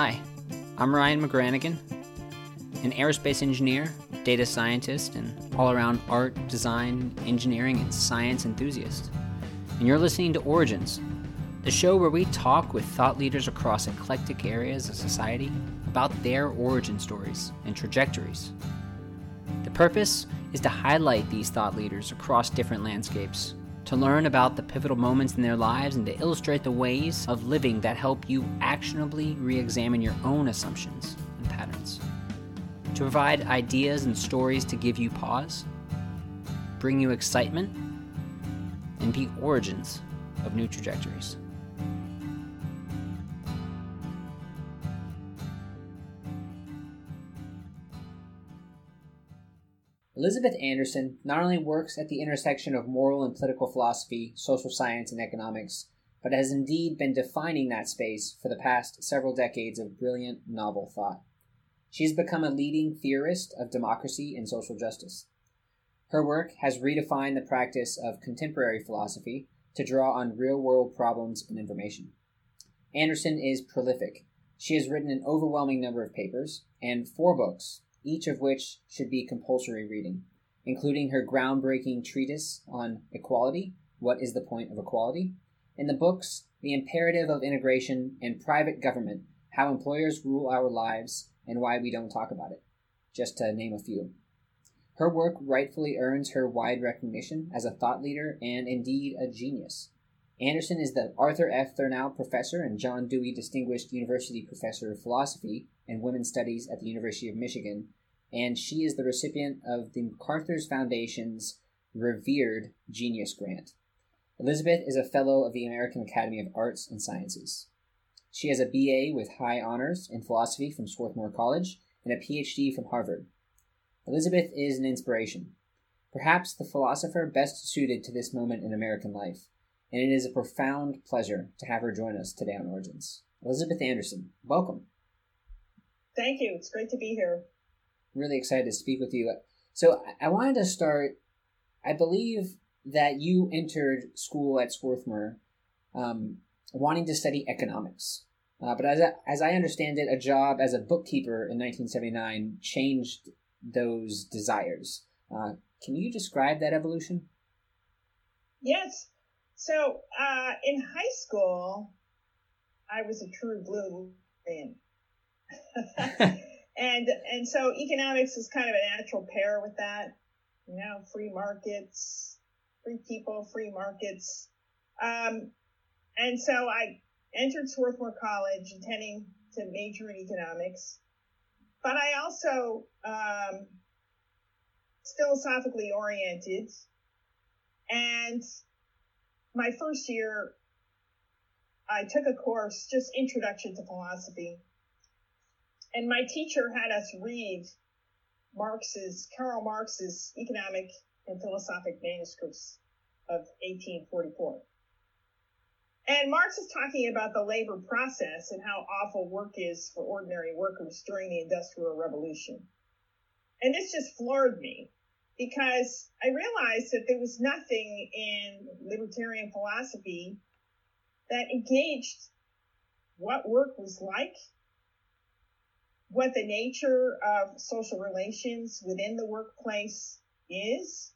Hi, I'm Ryan McGranaghan, an aerospace engineer, data scientist, and all around art, design, engineering, and science enthusiast. And you're listening to Origins, the show where we talk with thought leaders across eclectic areas of society about their origin stories and trajectories. The purpose is to highlight these thought leaders across different landscapes, to learn about the pivotal moments in their lives, and to illustrate the ways of living that help you actionably re examine your own assumptions and patterns. To provide ideas and stories to give you pause, bring you excitement, and be origins of new trajectories. Elizabeth Anderson not only works at the intersection of moral and political philosophy, social science, and economics, but has indeed been defining that space for the past several decades of brilliant novel thought. She has become a leading theorist of democracy and social justice. Her work has redefined the practice of contemporary philosophy to draw on real world problems and information. Anderson is prolific. She has written an overwhelming number of papers and four books each of which should be compulsory reading, including her groundbreaking treatise on equality What is the Point of Equality? and the books The Imperative of Integration and Private Government How Employers Rule Our Lives and Why We Don't Talk About It, just to name a few. Her work rightfully earns her wide recognition as a thought leader and indeed a genius. Anderson is the Arthur F. Thurnau Professor and John Dewey Distinguished University Professor of Philosophy and Women's Studies at the University of Michigan and she is the recipient of the MacArthur's Foundation's revered Genius Grant. Elizabeth is a fellow of the American Academy of Arts and Sciences. She has a BA with high honors in philosophy from Swarthmore College and a PhD from Harvard. Elizabeth is an inspiration, perhaps the philosopher best suited to this moment in American life, and it is a profound pleasure to have her join us today on Origins. Elizabeth Anderson, welcome. Thank you. It's great to be here really excited to speak with you. So I wanted to start. I believe that you entered school at Swarthmore um, wanting to study economics. Uh, but as I, as I understand it, a job as a bookkeeper in 1979 changed those desires. Uh, can you describe that evolution? Yes. So uh, in high school, I was a true blue man. and and so economics is kind of a natural pair with that. You know free markets free people free markets. Um, and so i entered swarthmore college intending to major in economics. But i also um, philosophically oriented. And my first year i took a course just introduction to philosophy and my teacher had us read Marx's, Karl Marx's economic and philosophic manuscripts of 1844. And Marx is talking about the labor process and how awful work is for ordinary workers during the Industrial Revolution. And this just floored me because I realized that there was nothing in libertarian philosophy that engaged what work was like what the nature of social relations within the workplace is,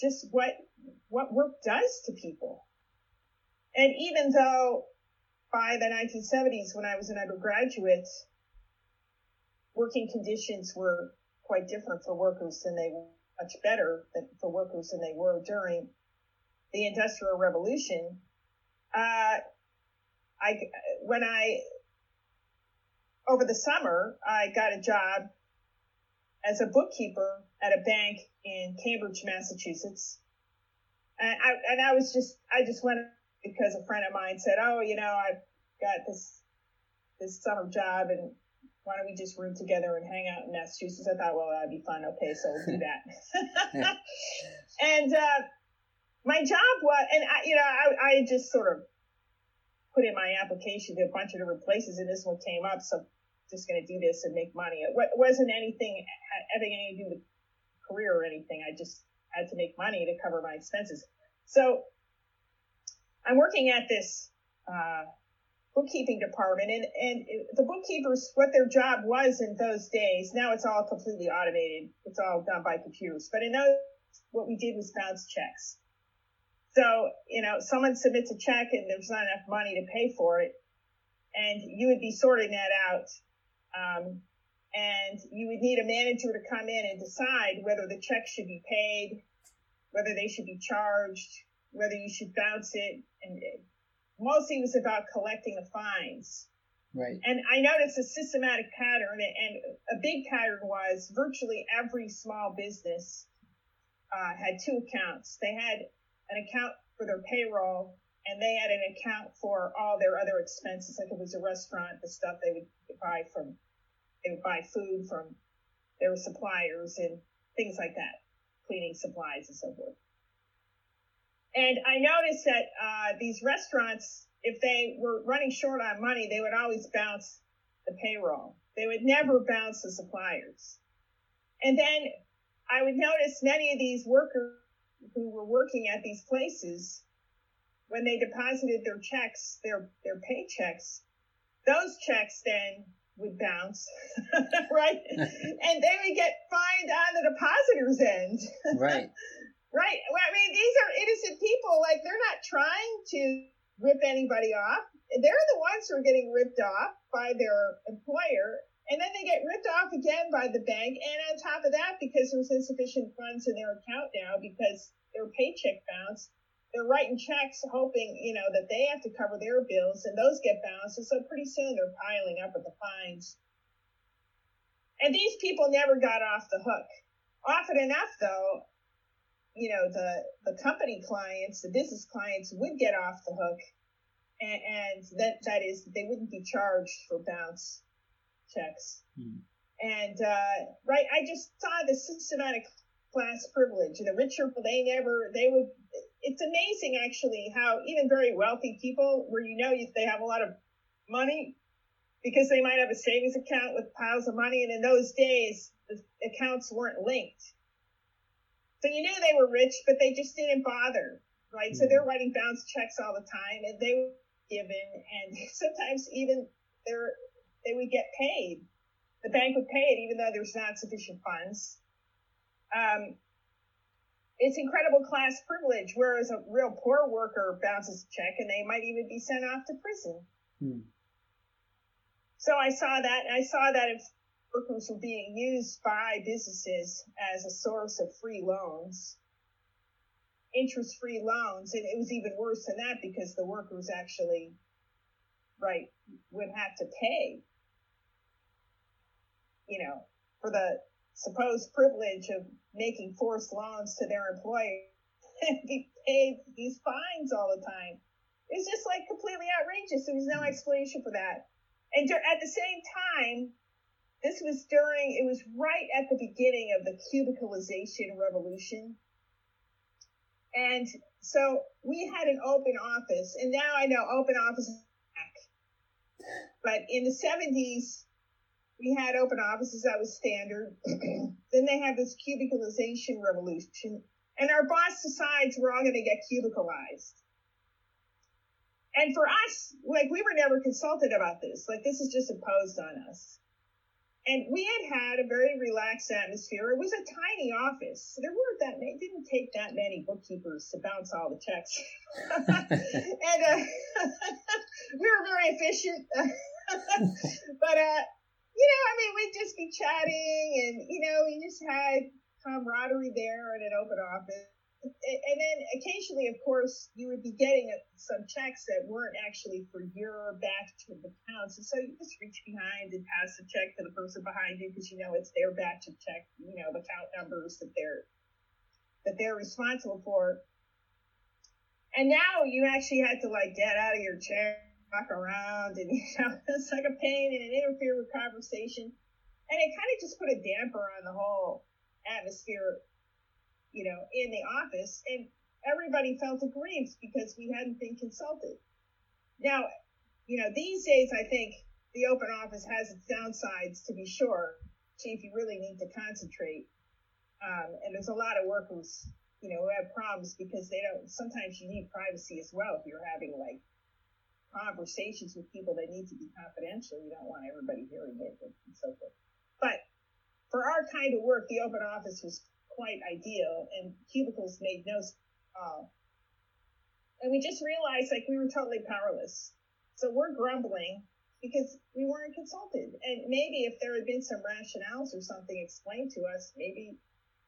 just what what work does to people. And even though by the 1970s, when I was an undergraduate, working conditions were quite different for workers than they were much better than for workers than they were during the Industrial Revolution. Uh, I when I over the summer, I got a job as a bookkeeper at a bank in Cambridge, Massachusetts. And I, and I was just, I just went because a friend of mine said, oh, you know, I've got this, this summer job and why don't we just room together and hang out in Massachusetts? I thought, well, that'd be fun. Okay, so we'll do that. and, uh, my job was, and I, you know, I, I just sort of put in my application to a bunch of different places and this one came up. So just going to do this and make money. It wasn't anything having anything to do with career or anything. I just had to make money to cover my expenses. So I'm working at this uh, bookkeeping department and, and the bookkeepers, what their job was in those days, now it's all completely automated. It's all done by computers. But in those, what we did was bounce checks. So, you know, someone submits a check and there's not enough money to pay for it. And you would be sorting that out. Um, and you would need a manager to come in and decide whether the check should be paid, whether they should be charged, whether you should bounce it. And mostly it was about collecting the fines. Right. And I noticed a systematic pattern, and a big pattern was virtually every small business uh, had two accounts. They had an account for their payroll, and they had an account for all their other expenses. Like it was a restaurant, the stuff they would buy from, they would buy food from their suppliers and things like that, cleaning supplies and so forth. And I noticed that uh, these restaurants, if they were running short on money, they would always bounce the payroll. They would never bounce the suppliers. And then I would notice many of these workers who were working at these places, when they deposited their checks, their, their paychecks, those checks then would bounce, right? and they would get fined on the depositor's end. right. Right. Well, I mean, these are innocent people. Like, they're not trying to rip anybody off. They're the ones who are getting ripped off by their employer. And then they get ripped off again by the bank. And on top of that, because there's insufficient funds in their account now because their paycheck bounced, they're writing checks hoping, you know, that they have to cover their bills and those get bounced. And so pretty soon they're piling up with the fines. And these people never got off the hook. Often enough, though, you know, the, the company clients, the business clients would get off the hook. And, and that, that is, they wouldn't be charged for bounce checks. Hmm. And, uh, right, I just saw the systematic class privilege. The richer, they never, they would, it's amazing actually how even very wealthy people, where you know they have a lot of money, because they might have a savings account with piles of money, and in those days, the accounts weren't linked. So you knew they were rich, but they just didn't bother, right? Mm-hmm. So they're writing bounce checks all the time, and they were given, and sometimes even they're they would get paid. The bank would pay it, even though there's not sufficient funds. Um, it's incredible class privilege, whereas a real poor worker bounces a check, and they might even be sent off to prison. Hmm. So I saw that, and I saw that if workers were being used by businesses as a source of free loans, interest free loans. And it was even worse than that because the workers actually, right, would have to pay, you know, for the supposed privilege of making forced loans to their employer and be paid these fines all the time. It's just like completely outrageous. There was no explanation for that. And at the same time, this was during, it was right at the beginning of the cubicalization revolution. And so we had an open office, and now I know open office is back. But in the 70s, we had open offices that was standard. then they had this cubicalization revolution, and our boss decides we're all going to get cubicalized. And for us, like we were never consulted about this. Like this is just imposed on us. And we had had a very relaxed atmosphere. It was a tiny office. There weren't that many, didn't take that many bookkeepers to bounce all the checks. and uh, we were very efficient. but, uh, you know, I mean, we'd just be chatting and, you know, we just had camaraderie there in an open office and then occasionally, of course, you would be getting some checks that weren't actually for your batch of accounts. And so you just reach behind and pass the check to the person behind you because you know it's their batch of check, you know, the account numbers that they're that they're responsible for. And now you actually had to like get out of your chair, walk around, and you know, it's like a pain and it interfere with conversation. And it kind of just put a damper on the whole atmosphere you know, in the office, and everybody felt aggrieved because we hadn't been consulted. Now, you know, these days, I think the open office has its downsides to be sure. If you really need to concentrate. Um, and there's a lot of workers, you know, who have problems because they don't, sometimes you need privacy as well if you're having like conversations with people that need to be confidential. You don't want everybody hearing it and so forth. But for our kind of work, the open office was quite ideal, and cubicles made no. Uh, and we just realized like we were totally powerless. So we're grumbling because we weren't consulted. And maybe if there had been some rationales or something explained to us, maybe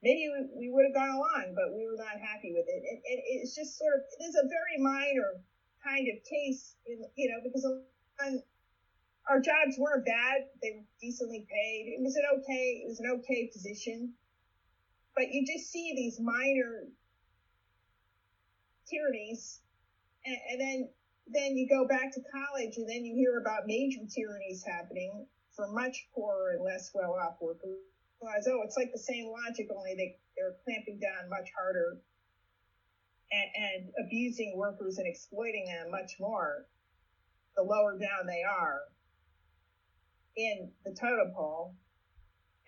maybe we, would have gone along, but we were not happy with it. And, and it's just sort of it is a very minor kind of case, in, you know, because our jobs weren't bad; they were decently paid. It was an okay, it was an okay position, but you just see these minor tyrannies, and, and then then you go back to college and then you hear about major tyrannies happening for much poorer and less well off workers. Realize, oh, it's like the same logic, only they, they're clamping down much harder and, and abusing workers and exploiting them much more the lower down they are in the totem pole.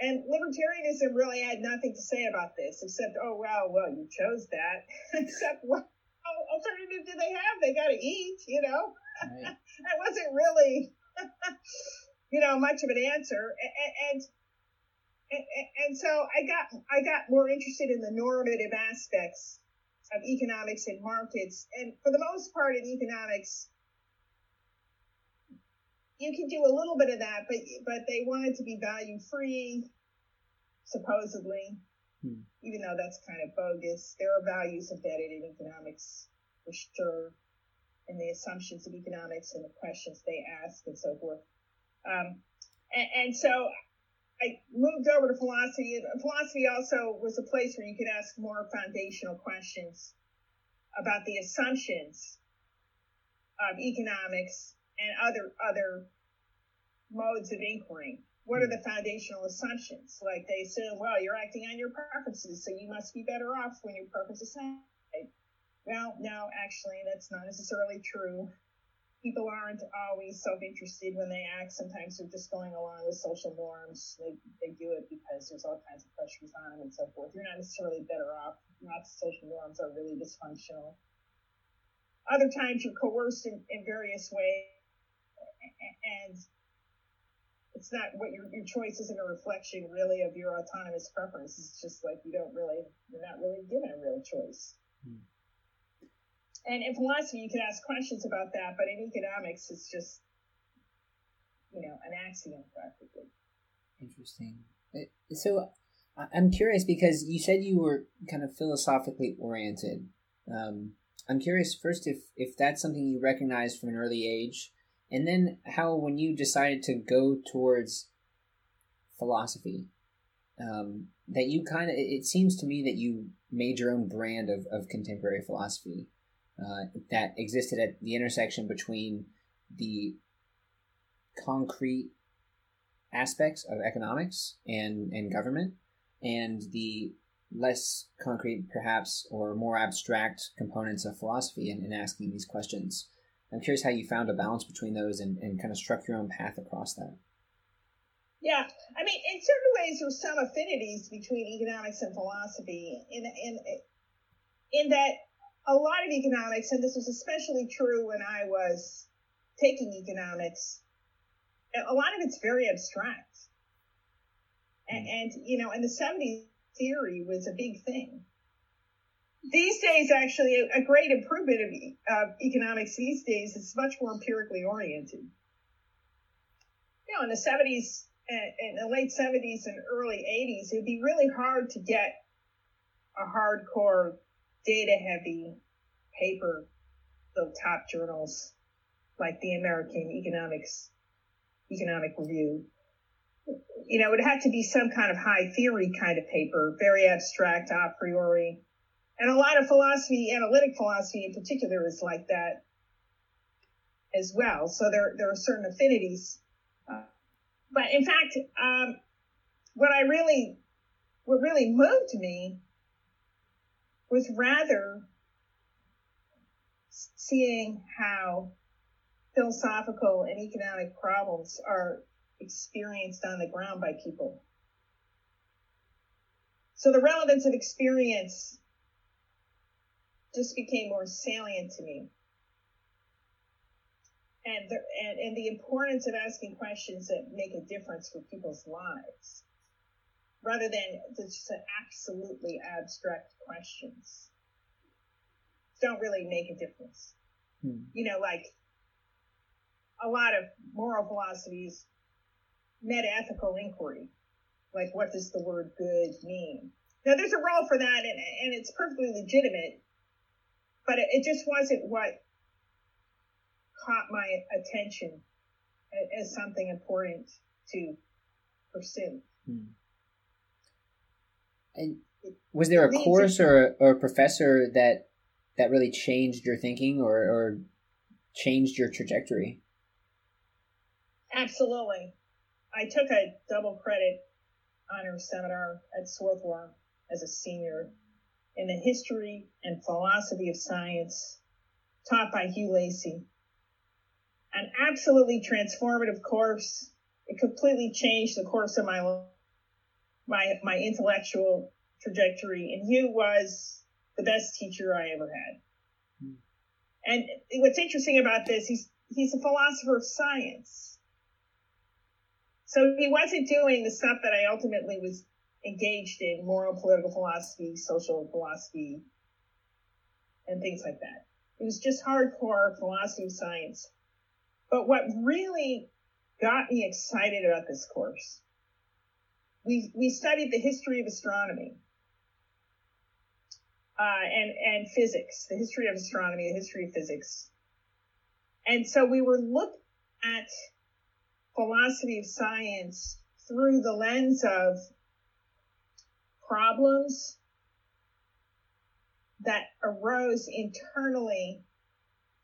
And libertarianism really had nothing to say about this, except, oh, well, well, you chose that. except, what alternative do they have? They got to eat, you know? Right. that wasn't really, you know, much of an answer. And, and, and so I got, I got more interested in the normative aspects of economics and markets. And for the most part in economics, you can do a little bit of that, but but they want it to be value free, supposedly, hmm. even though that's kind of bogus. There are values embedded in economics for sure, and the assumptions of economics and the questions they ask and so forth. Um, and, and so I moved over to philosophy. Philosophy also was a place where you could ask more foundational questions about the assumptions of economics and other other modes of inquiry. What are the foundational assumptions? Like they assume, well, you're acting on your preferences, so you must be better off when your preferences say. Well, no, actually, that's not necessarily true people aren't always self-interested when they act. Sometimes they're just going along with social norms. They, they do it because there's all kinds of pressures on them and so forth. You're not necessarily better off. Lots of social norms are really dysfunctional. Other times you're coerced in, in various ways and it's not what your, your choice isn't a reflection really of your autonomous preference. It's just like you don't really, you're not really given a real choice. Hmm. And in philosophy, you can ask questions about that, but in economics, it's just, you know, an axiom practically. Interesting. So I'm curious because you said you were kind of philosophically oriented. Um, I'm curious first if if that's something you recognized from an early age, and then how when you decided to go towards philosophy, um, that you kind of it seems to me that you made your own brand of, of contemporary philosophy uh, that existed at the intersection between the concrete aspects of economics and, and government and the less concrete, perhaps, or more abstract components of philosophy and, asking these questions. I'm curious how you found a balance between those and, and kind of struck your own path across that. Yeah, I mean, in certain ways, there's some affinities between economics and philosophy, in in in that a lot of economics, and this was especially true when I was taking economics, a lot of it's very abstract. And, mm. and you know, in the 70s, theory was a big thing. These days, actually, a, a great improvement of uh, economics these days is much more empirically oriented. You know, in the 70s, in the late 70s and early 80s, it would be really hard to get a hardcore data heavy paper, the top journals like the American Economics Economic Review. You know, it had to be some kind of high theory kind of paper, very abstract a priori. And a lot of philosophy, analytic philosophy in particular, is like that as well. So there, there are certain affinities. But in fact, um, what I really, what really moved me was rather seeing how philosophical and economic problems are experienced on the ground by people. So the relevance of experience just became more salient to me. and the, and and the importance of asking questions that make a difference for people's lives, rather than just absolutely abstract questions. Don't really make a difference. Hmm. You know, like a lot of moral philosophies, metaethical inquiry, like what does the word good mean? Now, there's a role for that, and, and it's perfectly legitimate, but it, it just wasn't what caught my attention as something important to pursue. Hmm. And was there a course or, or a professor that that really changed your thinking or, or changed your trajectory? Absolutely. I took a double credit honor seminar at Swarthmore as a senior in the history and philosophy of science taught by Hugh Lacey. An absolutely transformative course. It completely changed the course of my my my intellectual trajectory. And Hugh was the best teacher I ever had. Hmm. And what's interesting about this, he's he's a philosopher of science. So he wasn't doing the stuff that I ultimately was engaged in moral political philosophy, social philosophy, and things like that. It was just hardcore philosophy of science. But what really got me excited about this course, we, we studied the history of astronomy uh, and, and physics, the history of astronomy, the history of physics. And so we were looking at philosophy of science through the lens of problems that arose internally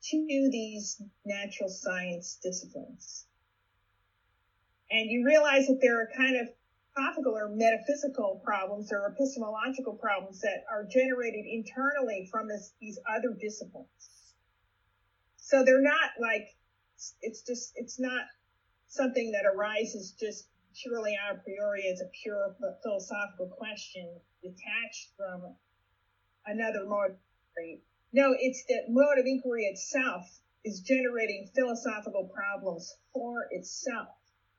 to these natural science disciplines. And you realize that there are kind of philosophical or metaphysical problems or epistemological problems that are generated internally from this, these other disciplines. So they're not like, it's just, it's not something that arises just purely a priori as a pure philosophical question detached from another mode. No, it's that mode of inquiry itself is generating philosophical problems for itself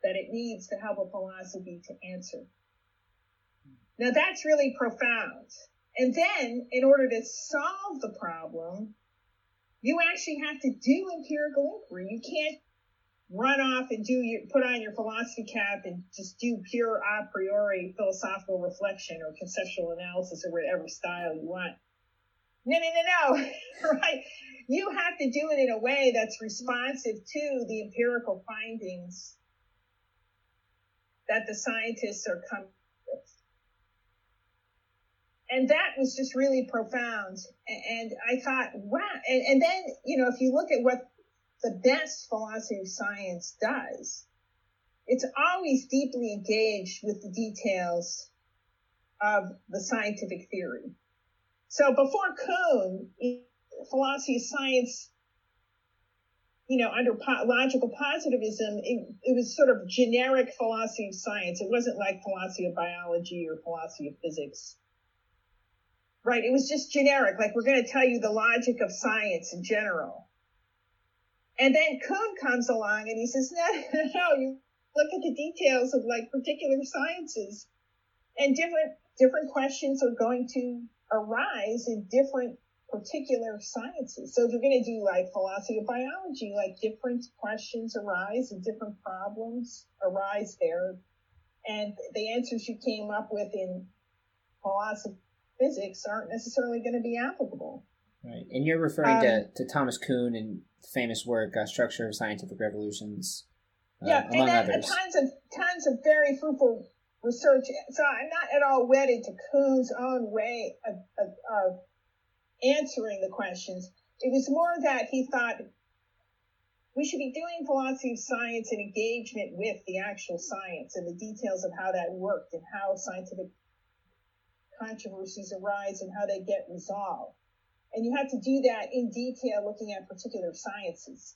that it needs to have a philosophy to answer. Now that's really profound. And then in order to solve the problem, you actually have to do empirical inquiry. You can't run off and do your put on your philosophy cap and just do pure a priori philosophical reflection or conceptual analysis or whatever style you want. No, no, no, no. right? You have to do it in a way that's responsive to the empirical findings that the scientists are coming with. And that was just really profound. And I thought, wow. And, and then, you know, if you look at what the best philosophy of science does. It's always deeply engaged with the details of the scientific theory. So before Kuhn, philosophy of science, you know, under po- logical positivism, it, it was sort of generic philosophy of science. It wasn't like philosophy of biology or philosophy of physics. Right. It was just generic. Like we're going to tell you the logic of science in general. And then Kuhn comes along and he says, no, no, no, you look at the details of like particular sciences and different, different questions are going to arise in different particular sciences. So if you're going to do like philosophy of biology, like different questions arise and different problems arise there. And the answers you came up with in philosophy physics aren't necessarily going to be applicable. Right. And you're referring um, to, to Thomas Kuhn and famous work, uh, Structure of Scientific Revolutions, uh, yeah, among and others. tons of tons of very fruitful research. So I'm not at all wedded to Kuhn's own way of, of, of answering the questions. It was more that he thought we should be doing philosophy of science and engagement with the actual science and the details of how that worked and how scientific controversies arise and how they get resolved. And you have to do that in detail looking at particular sciences.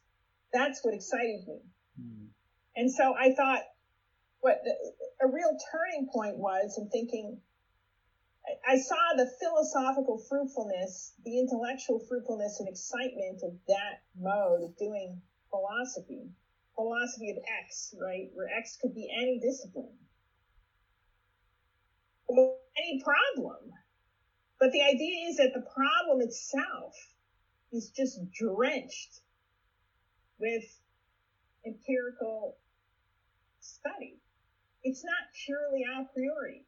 That's what excited me. Mm. And so I thought what the, a real turning point was in thinking, I, saw the philosophical fruitfulness, the intellectual fruitfulness and excitement of that mode of doing philosophy, philosophy of X, right? Where X could be any discipline or any problem. But the idea is that the problem itself is just drenched with empirical study. It's not purely a priori.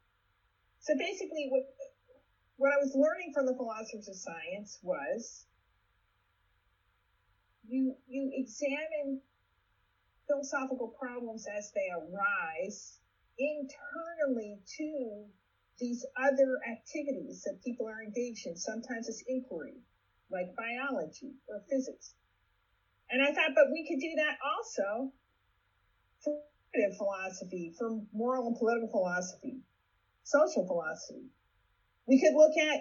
So basically what what I was learning from the philosophers of science was you you examine philosophical problems as they arise internally to these other activities that people are engaged in. Sometimes it's inquiry, like biology or physics. And I thought, but we could do that also for philosophy, for moral and political philosophy, social philosophy. We could look at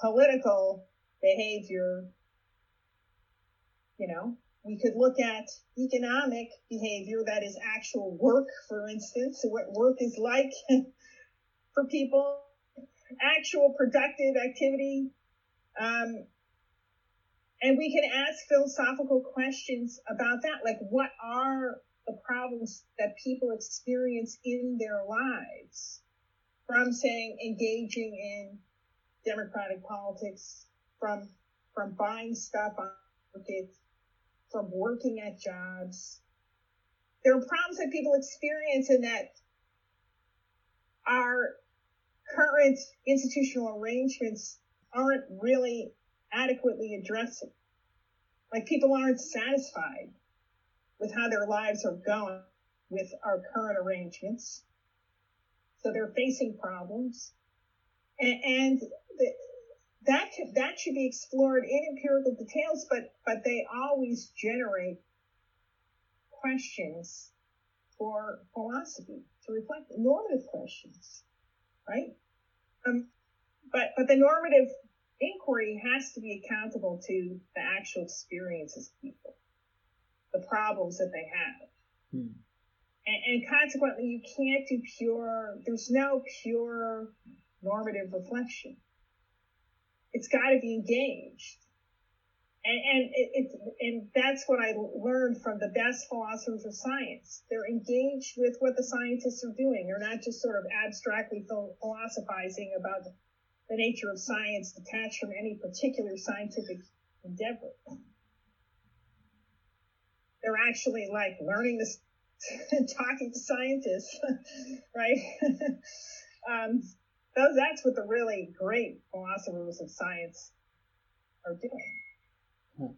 political behavior, you know, we could look at economic behavior that is actual work, for instance, what work is like for people, actual productive activity. Um, and we can ask philosophical questions about that, like what are the problems that people experience in their lives from saying engaging in democratic politics, from from buying stuff on market, from working at jobs. There are problems that people experience in that our current institutional arrangements aren't really adequately addressing. Like people aren't satisfied with how their lives are going with our current arrangements. So they're facing problems. And, and the, that, that should be explored in empirical details, but, but they always generate questions for philosophy to reflect normative questions, right? Um, but but the normative inquiry has to be accountable to the actual experiences of people, the problems that they have, hmm. And, and consequently, you can't do pure. There's no pure normative reflection. It's got to be engaged and, and it, it, and that's what I learned from the best philosophers of science. They're engaged with what the scientists are doing. They're not just sort of abstractly philosophizing about the nature of science detached from any particular scientific endeavor. They're actually like learning this, talking to scientists, right? um, those, that's what the really great philosophers of science are doing. Hmm.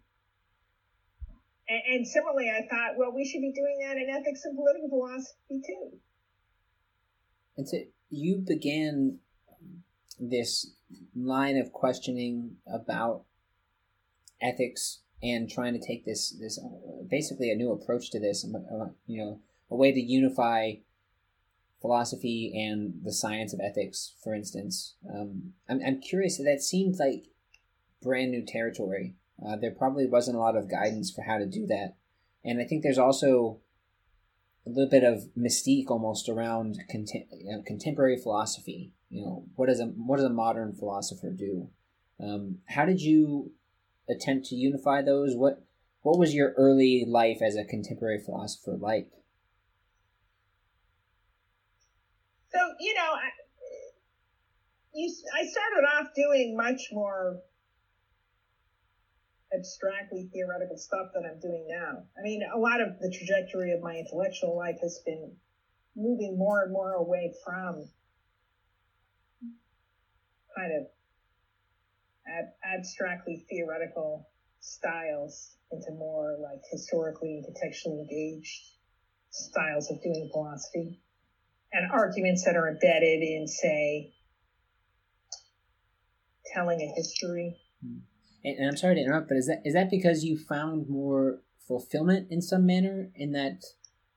And, and similarly, I thought, well, we should be doing that in ethics and political philosophy too. And so you began this line of questioning about ethics and trying to take this this basically a new approach to this uh, you know a way to unify philosophy and the science of ethics for instance um, I'm, I'm curious that seems like brand new territory uh, there probably wasn't a lot of guidance for how to do that. And I think there's also a little bit of mystique almost around contem- you know, contemporary philosophy. You know, what does a what does a modern philosopher do? Um, how did you attempt to unify those? What what was your early life as a contemporary philosopher like? So you know, I, you I started off doing much more abstractly theoretical stuff that I'm doing now. I mean, a lot of the trajectory of my intellectual life has been moving more and more away from kind of ab- abstractly theoretical styles into more like historically and contextually engaged styles of doing philosophy and arguments that are embedded in, say, telling a history. And, and I'm sorry to interrupt, but is that is that because you found more fulfillment in some manner in that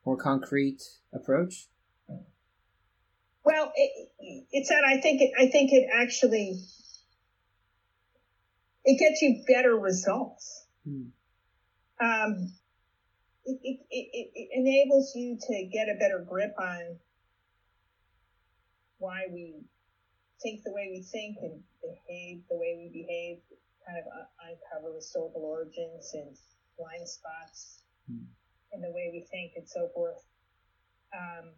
more concrete approach? Well, it, it's that I think it, I think it actually it gets you better results. Hmm. Um, it, it, it, it enables you to get a better grip on why we think the way we think and behave the way we behave kind of uncover historical origins and blind spots hmm. in the way we think and so forth. Um,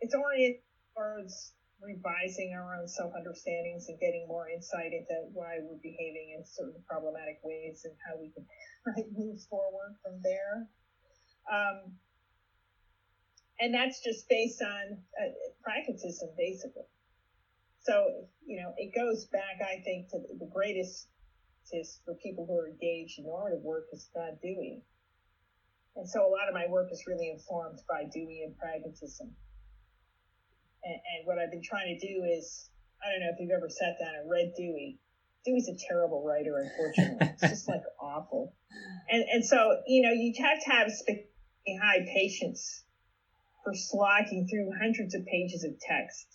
it's oriented towards revising our own self understandings and getting more insight into why we're behaving in certain problematic ways and how we can right, move forward from there. Um, and that's just based on uh, pragmatism, basically. So, you know, it goes back, I think, to the greatest is for people who are engaged in normative work is not Dewey. And so a lot of my work is really informed by Dewey and pragmatism. And, and what I've been trying to do is, I don't know if you've ever sat down and read Dewey. Dewey's a terrible writer, unfortunately. it's just like awful. And and so, you know, you have to have high patience for slogging through hundreds of pages of text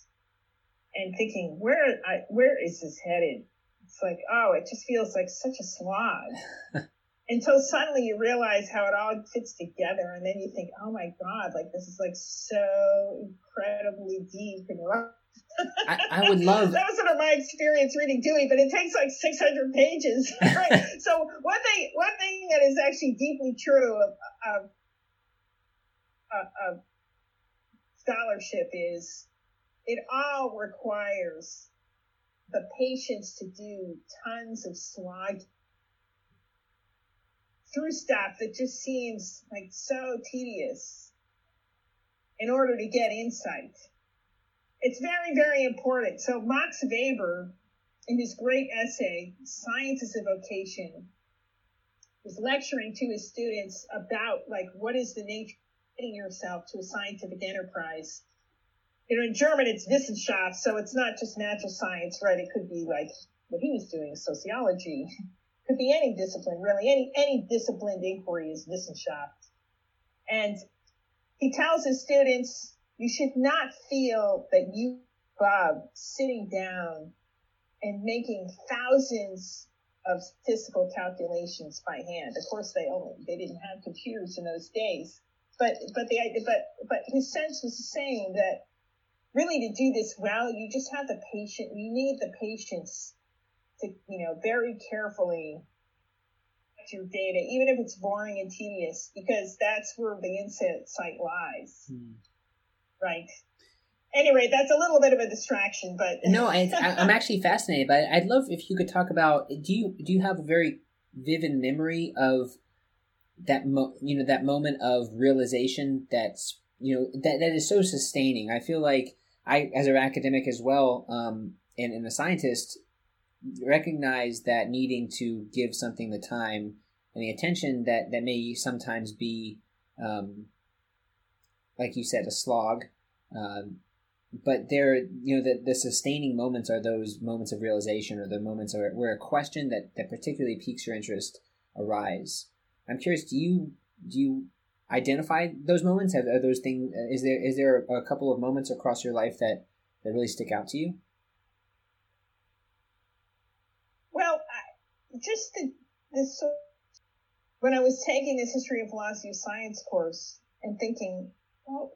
and thinking, where I, where is this headed? It's like, oh, it just feels like such a slog. Until suddenly you realize how it all fits together, and then you think, oh my god, like this is like so incredibly deep and I, I, would love that was sort of my experience reading Dewey, but it takes like 600 pages. Right? so one thing, one thing that is actually deeply true of, of, of scholarship is it all requires the patience to do tons of slog through stuff that just seems like so tedious in order to get insight. It's very, very important. So Max Weber, in his great essay, Science as a Vocation, was lecturing to his students about like what is the nature of getting yourself to a scientific enterprise you know, in German it's Wissenschaft, so it's not just natural science, right? It could be like what he was doing, sociology. Could be any discipline, really. Any any disciplined inquiry is Wissenschaft. And he tells his students, you should not feel that you, Bob, sitting down and making thousands of statistical calculations by hand. Of course, they only they didn't have computers in those days, but but the but but his sense was same that really to do this well, you just have the patient, you need the patience to, you know, very carefully your data, even if it's boring and tedious, because that's where the insight lies. Hmm. Right. Anyway, that's a little bit of a distraction, but no, I, am actually fascinated by it. I'd love if you could talk about. Do you do you have a very vivid memory of that mo- you know that moment of realization that's you know that that is so sustaining? I feel like I, as an academic as well, um, and, and a scientist, recognize that needing to give something the time and the attention that, that may sometimes be, um, like you said, a slog. Um, but there, you know, the, the sustaining moments are those moments of realization or the moments where, where a question that, that particularly piques your interest arise. I'm curious, do you do you identify those moments? Have are those things? Is there is there a couple of moments across your life that that really stick out to you? Well, I, just the this when I was taking this history of philosophy of science course and thinking, well,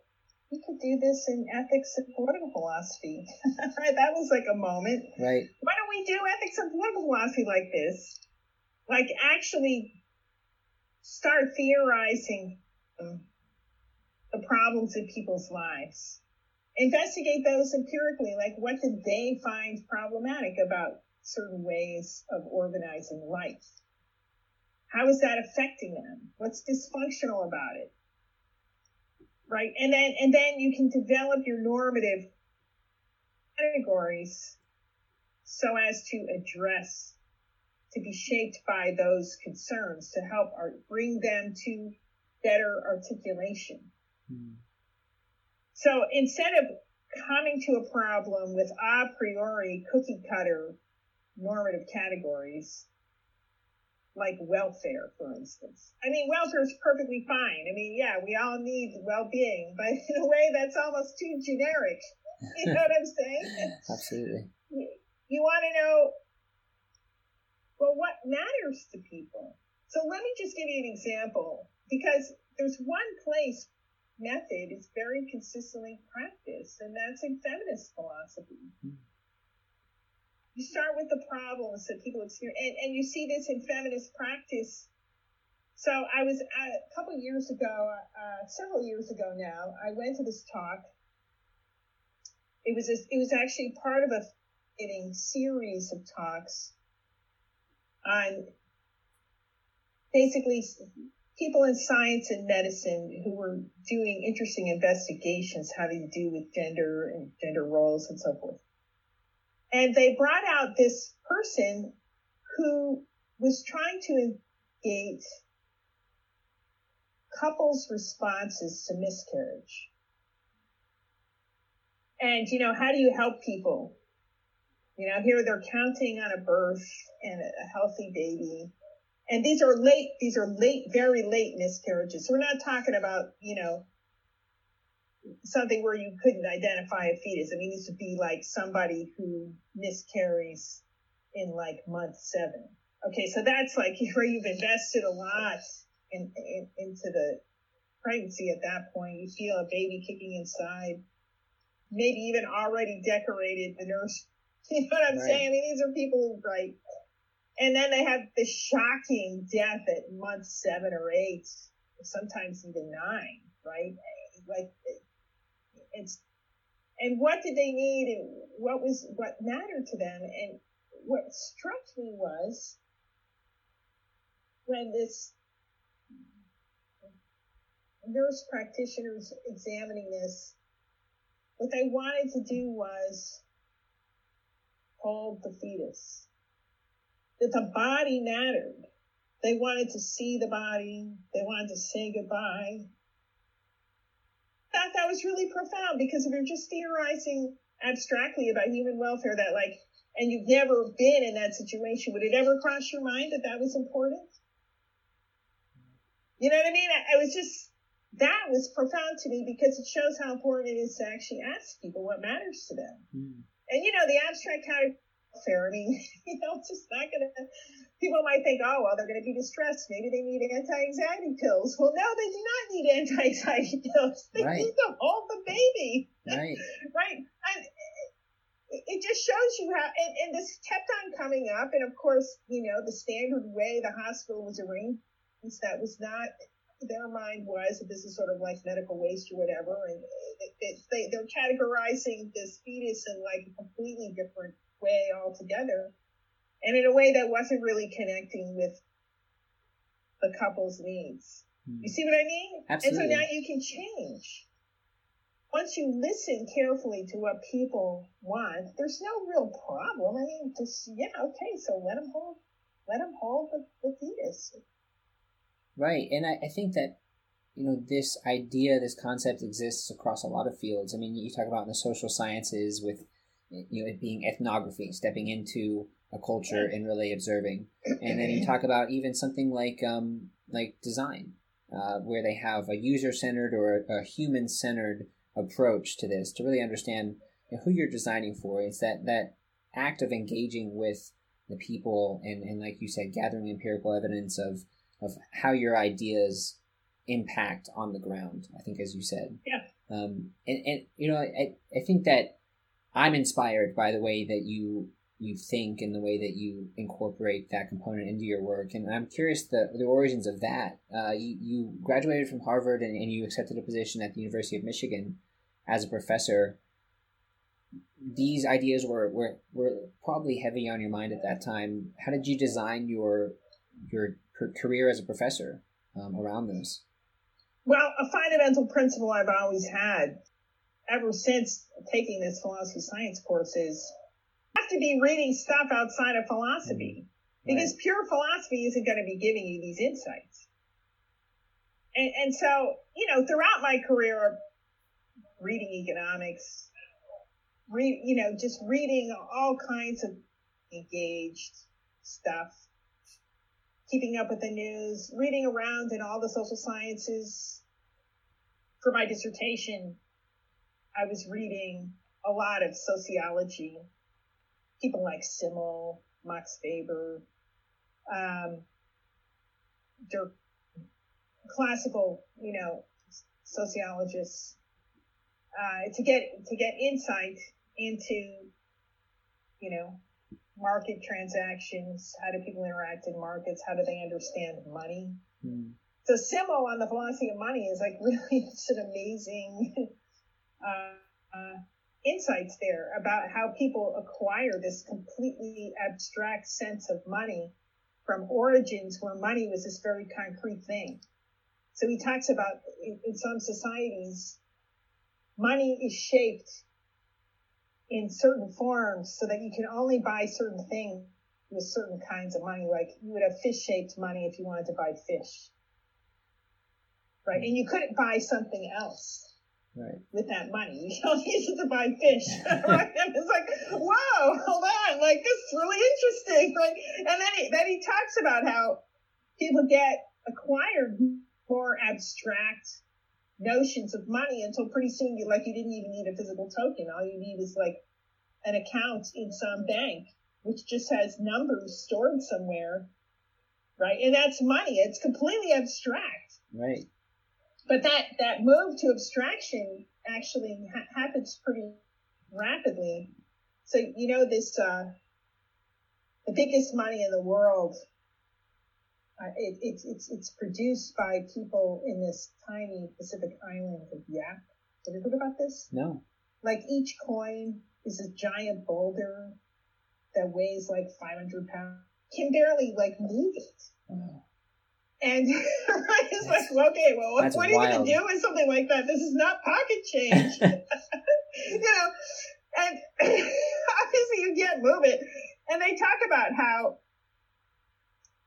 we could do this in ethics and political philosophy. right? That was like a moment. Right. Why don't we do ethics and political philosophy like this? Like actually start theorizing um, the problems in people's lives. Investigate those empirically, like what did they find problematic about certain ways of organizing life? How is that affecting them? What's dysfunctional about it? Right? And then, and then you can develop your normative categories so as to address, to be shaped by those concerns, to help or bring them to better articulation. Hmm. So instead of coming to a problem with a priori cookie cutter normative categories, like welfare, for instance. I mean, welfare is perfectly fine. I mean, yeah, we all need well-being, but in a way that's almost too generic. You know what I'm saying? Absolutely. You, you want to know, well, what matters to people? So let me just give you an example because there's one place method is very consistently practiced, and that's in feminist philosophy. Mm-hmm. You start with the problems that people experience, and, and you see this in feminist practice So I was a couple years ago, uh, several years ago now. I went to this talk. It was a, it was actually part of a series of talks on basically people in science and medicine who were doing interesting investigations having to do with gender and gender roles and so forth. And they brought out this person who was trying to engage couples' responses to miscarriage. And, you know, how do you help people? You know, here they're counting on a birth and a healthy baby. And these are late, these are late, very late miscarriages. We're not talking about, you know, something where you couldn't identify a fetus. I mean, this would be like somebody who miscarries in like month seven. Okay, so that's like where you've invested a lot in, in, into the pregnancy at that point. You feel a baby kicking inside, maybe even already decorated the nurse. You know what I'm right. saying? I mean, these are people who, right? And then they have the shocking death at month seven or eight, sometimes even nine, right? Like it's, and what did they need and what was, what mattered to them? And what struck me was when this nurse practitioners examining this, what they wanted to do was hold the fetus. That the body mattered. They wanted to see the body. They wanted to say goodbye. I thought that was really profound because if you're just theorizing abstractly about human welfare, that like, and you've never been in that situation, would it ever cross your mind that that was important? You know what I mean? I, I was just, that was profound to me because it shows how important it is to actually ask people what matters to them. Mm. And you know, the abstract category. I mean, you know, it's just not gonna. People might think, oh, well, they're gonna be distressed. Maybe they need anti-anxiety pills. Well, no, they do not need anti-anxiety pills. They right. need to hold the baby. Right. right. And it just shows you how, and, and this kept on coming up. And of course, you know, the standard way the hospital was arranged, that was not their mind was that this is sort of like medical waste or whatever, and it, it, they, they're categorizing this fetus in like a completely different way altogether, and in a way that wasn't really connecting with the couple's needs. Hmm. You see what I mean? Absolutely. And so now you can change. Once you listen carefully to what people want, there's no real problem. I mean, just yeah, okay, so let them hold, let them hold the, the fetus. Right, and I, I think that you know this idea, this concept exists across a lot of fields. I mean, you talk about in the social sciences with you know it being ethnography, stepping into a culture and really observing, and then you talk about even something like um, like design, uh, where they have a user centered or a, human centered approach to this to really understand you know, who you're designing for. It's that that act of engaging with the people and, and like you said, gathering empirical evidence of of how your ideas impact on the ground. I think, as you said. Yeah. Um, and, and you know, I, I think that I'm inspired by the way that you you think and the way that you incorporate that component into your work. And I'm curious the the origins of that. Uh, you, you graduated from Harvard and, and you accepted a position at the University of Michigan as a professor. These ideas were, were were probably heavy on your mind at that time. How did you design your your career as a professor um, around this? Well, a fundamental principle I've always had ever since taking this philosophy science course is have to be reading stuff outside of philosophy mm-hmm. because right. pure philosophy isn't going to be giving you these insights. And, and so, you know, throughout my career, reading economics, read, you know, just reading all kinds of engaged stuff keeping up with the news, reading around in all the social sciences. For my dissertation, I was reading a lot of sociology, people like Simmel, Max Weber, um, Dirk, classical, you know, sociologists, uh, to get to get insight into, you know, market transactions. How do people interact in markets? How do they understand money? Mm. The Simmel on the philosophy of money is like really it's an amazing uh, uh, insights there about how people acquire this completely abstract sense of money from origins where money was this very concrete thing. So he talks about in, some societies, money is shaped in certain forms so that you can only buy certain things with certain kinds of money. Like you would have fish shaped money if you wanted to buy fish. Right. And you couldn't buy something else. Right. With that money, you don't use it to buy fish, right? And it's like, whoa, hold on, like this is really interesting, right? And then he then he talks about how people get acquired more abstract notions of money until pretty soon you like you didn't even need a physical token. All you need is like an account in some bank which just has numbers stored somewhere, right? And that's money. It's completely abstract. Right. But that that move to abstraction actually ha- happens pretty rapidly. So you know this uh, the biggest money in the world uh, it, it, it's it's produced by people in this tiny Pacific island of Yap. Have you heard about this? No. Like each coin is a giant boulder that weighs like 500 pounds. Can barely like move it. Wow. And it's like, well, okay, well, what, what are you going to do with something like that? This is not pocket change. you know, and obviously you can't move it. And they talk about how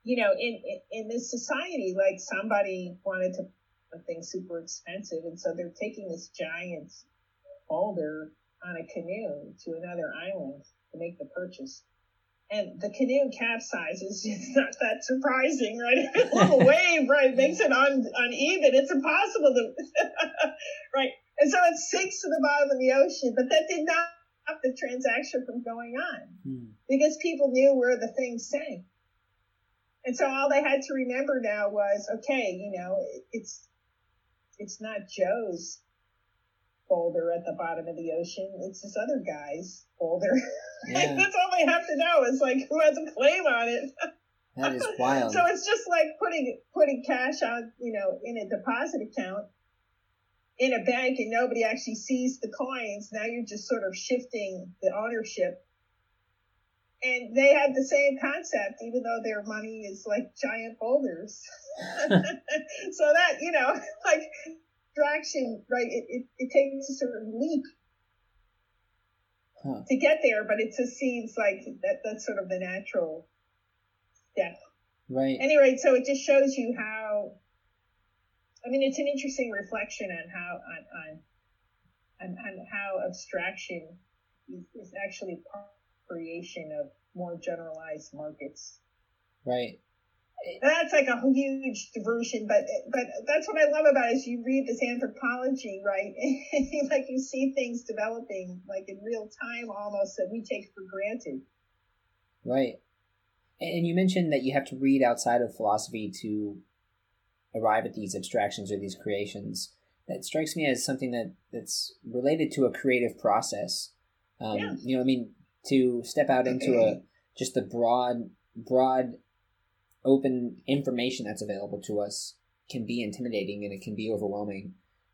you know, in, in, in this society, like somebody wanted to something super expensive, and so they're taking this giant boulder on a canoe to another island to make the purchase. And the canoe capsizes. It's not that surprising, right? a little wave, right, makes it un, uneven. It's impossible to, right? And so it sinks to the bottom of the ocean, but that did not stop the transaction from going on Hmm. because people knew where the thing sank. And so all they had to remember now was, okay, you know, it's it's not Joe's boulder at the bottom of the ocean. It's this other guy's boulder. Yeah. That's all they have to know is like who has a claim on it. That is wild. so it's just like putting putting cash on, you know, in a deposit account in a bank and nobody actually sees the coins. Now you're just sort of shifting the ownership and they had the same concept, even though their money is like giant boulders. so that, you know, like traction, right? It, it, it takes a certain leap Huh. to get there, but it just seems like that that's sort of the natural step. Right. Anyway, so it just shows you how. I mean, it's an interesting reflection on how on on on, on how abstraction is, is actually part creation of more generalized markets. Right. That's like a huge diversion, but but that's what I love about it is you read this anthropology, right? Like you see things developing like in real time almost that we take for granted. Right. And you mentioned that you have to read outside of philosophy to arrive at these abstractions or these creations. That strikes me as something that, that's related to a creative process. Um, Yeah. You know, I mean, to step out into a just the broad, broad, open information that's available to us can be intimidating and it can be overwhelming.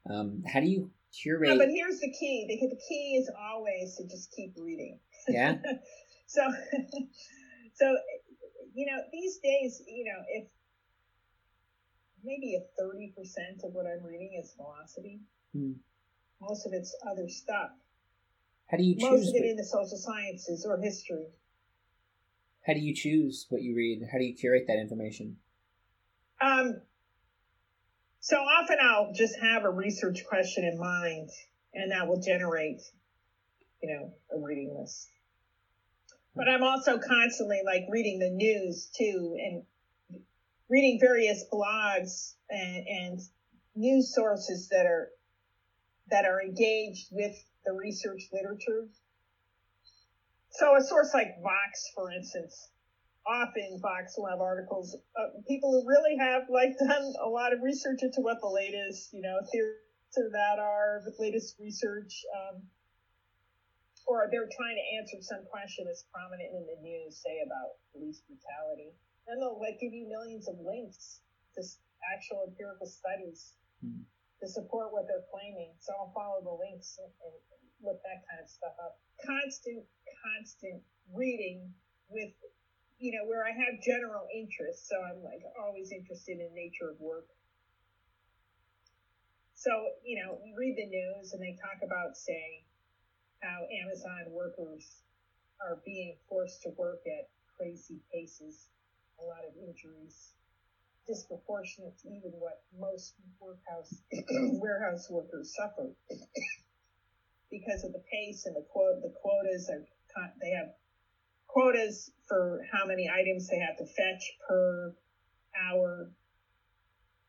Um, how do you curate? No, but here's the key. The, the key is always to just keep reading. yeah. so, so you know, these days, you know, if maybe a thirty percent of what I'm reading is philosophy, Hmm. most of it's other stuff. How do you choose? Most of it in the social sciences or history. How do you choose what you read? How do you curate that information? Um, so often I'll just have a research question in mind, and that will generate, you know, a reading list. But I'm also constantly like reading the news too, and reading various blogs and, and news sources that are that are engaged with the research literature. So a source like Vox, for instance, often Vox will have articles, uh, people who really have like done a lot of research into what the latest, you know, theories of that are, the latest research, um, or they're trying to answer some question that's prominent in the news, say about police brutality. And they'll like give you millions of links to, actual empirical studies mm. to support what they're claiming. So I'll follow the links and, and look that kind of stuff up. Constant, constant reading with, you know, where I have general interest. So I'm like always interested in nature of work. So, you know, you read the news and they talk about, say, how Amazon workers are being forced to work at crazy paces, a lot of injuries, disproportionate to even what most workhouse warehouse workers suffer because of the pace and the quote the quotas are they have quotas for how many items they have to fetch per hour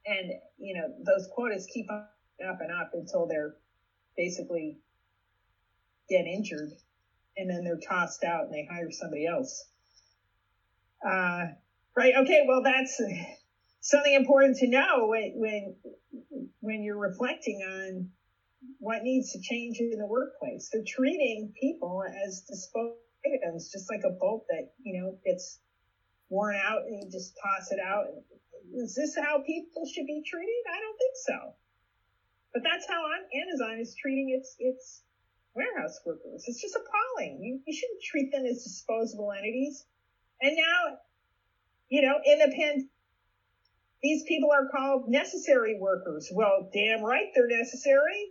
and you know those quotas keep up and up until they're basically get injured and then they're tossed out and they hire somebody else. Uh, right. Okay. Well, that's something important to know when, when, when you're reflecting on what needs to change in the workplace. They're treating people as disposable items, just like a boat that, you know, gets worn out and you just toss it out. Is this how people should be treated? I don't think so. But that's how Amazon is treating its, its warehouse workers. It's just appalling. You, you shouldn't treat them as disposable entities. And now, you know, in the pen, these people are called necessary workers. Well, damn right they're necessary.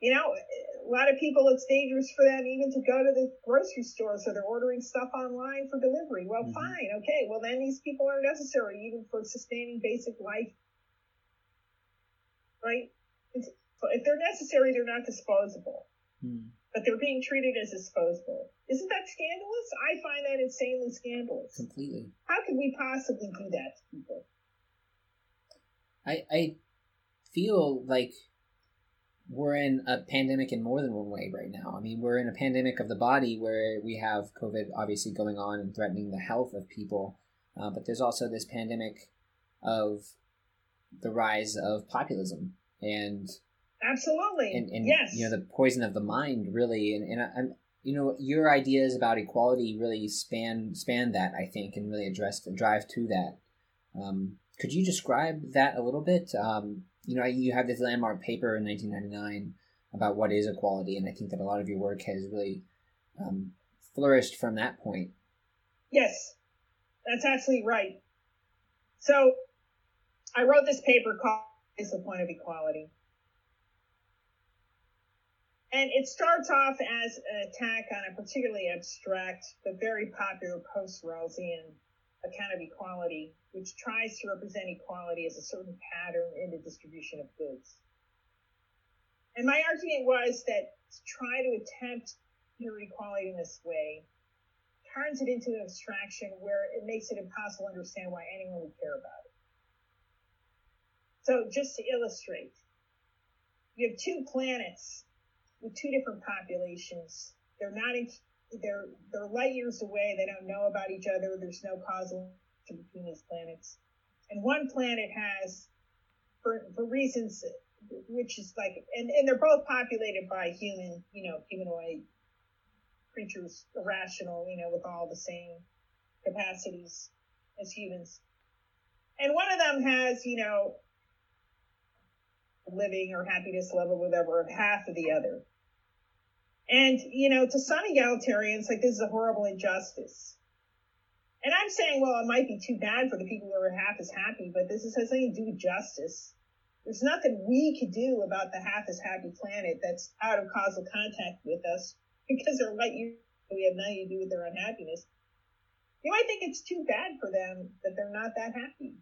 You know, a lot of people, it's dangerous for them even to go to the grocery store, so they're ordering stuff online for delivery. Well, mm-hmm. fine, okay. Well, then these people are necessary even for sustaining basic life, right? It's, if they're necessary, they're not disposable. Hmm. But they're being treated as disposable. Isn't that scandalous? I find that insanely scandalous. Completely. How could we possibly do that to people? I I feel like we're in a pandemic in more than one way right now. I mean, we're in a pandemic of the body where we have COVID obviously going on and threatening the health of people, uh, but there's also this pandemic of the rise of populism and Absolutely. And, and yes. you know the poison of the mind really, and and I'm you know your ideas about equality really span span that I think and really address the drive to that. Um, could you describe that a little bit? Um, you know, you have this landmark paper in 1999 about what is equality, and I think that a lot of your work has really um, flourished from that point. Yes, that's absolutely right. So, I wrote this paper called "Is the Point of Equality." And it starts off as an attack on a particularly abstract but very popular post-Rawlsian account of equality, which tries to represent equality as a certain pattern in the distribution of goods. And my argument was that to try to attempt pure equality in this way turns it into an abstraction where it makes it impossible to understand why anyone would care about it. So just to illustrate, you have two planets with two different populations. They're not in, they're they're light years away. They don't know about each other. There's no causal between these planets. And one planet has, for for reasons which is like, and, and they're both populated by human, you know, humanoid creatures, irrational, you know, with all the same capacities as humans. And one of them has, you know, living or happiness level, whatever, of half of the other. And, you know, to some egalitarians, like this is a horrible injustice. And I'm saying, well, it might be too bad for the people who are half as happy, but this has nothing to do with justice. There's nothing we could do about the half as happy planet that's out of causal contact with us because they're light years. We have nothing to do with their unhappiness. You might think it's too bad for them that they're not that happy.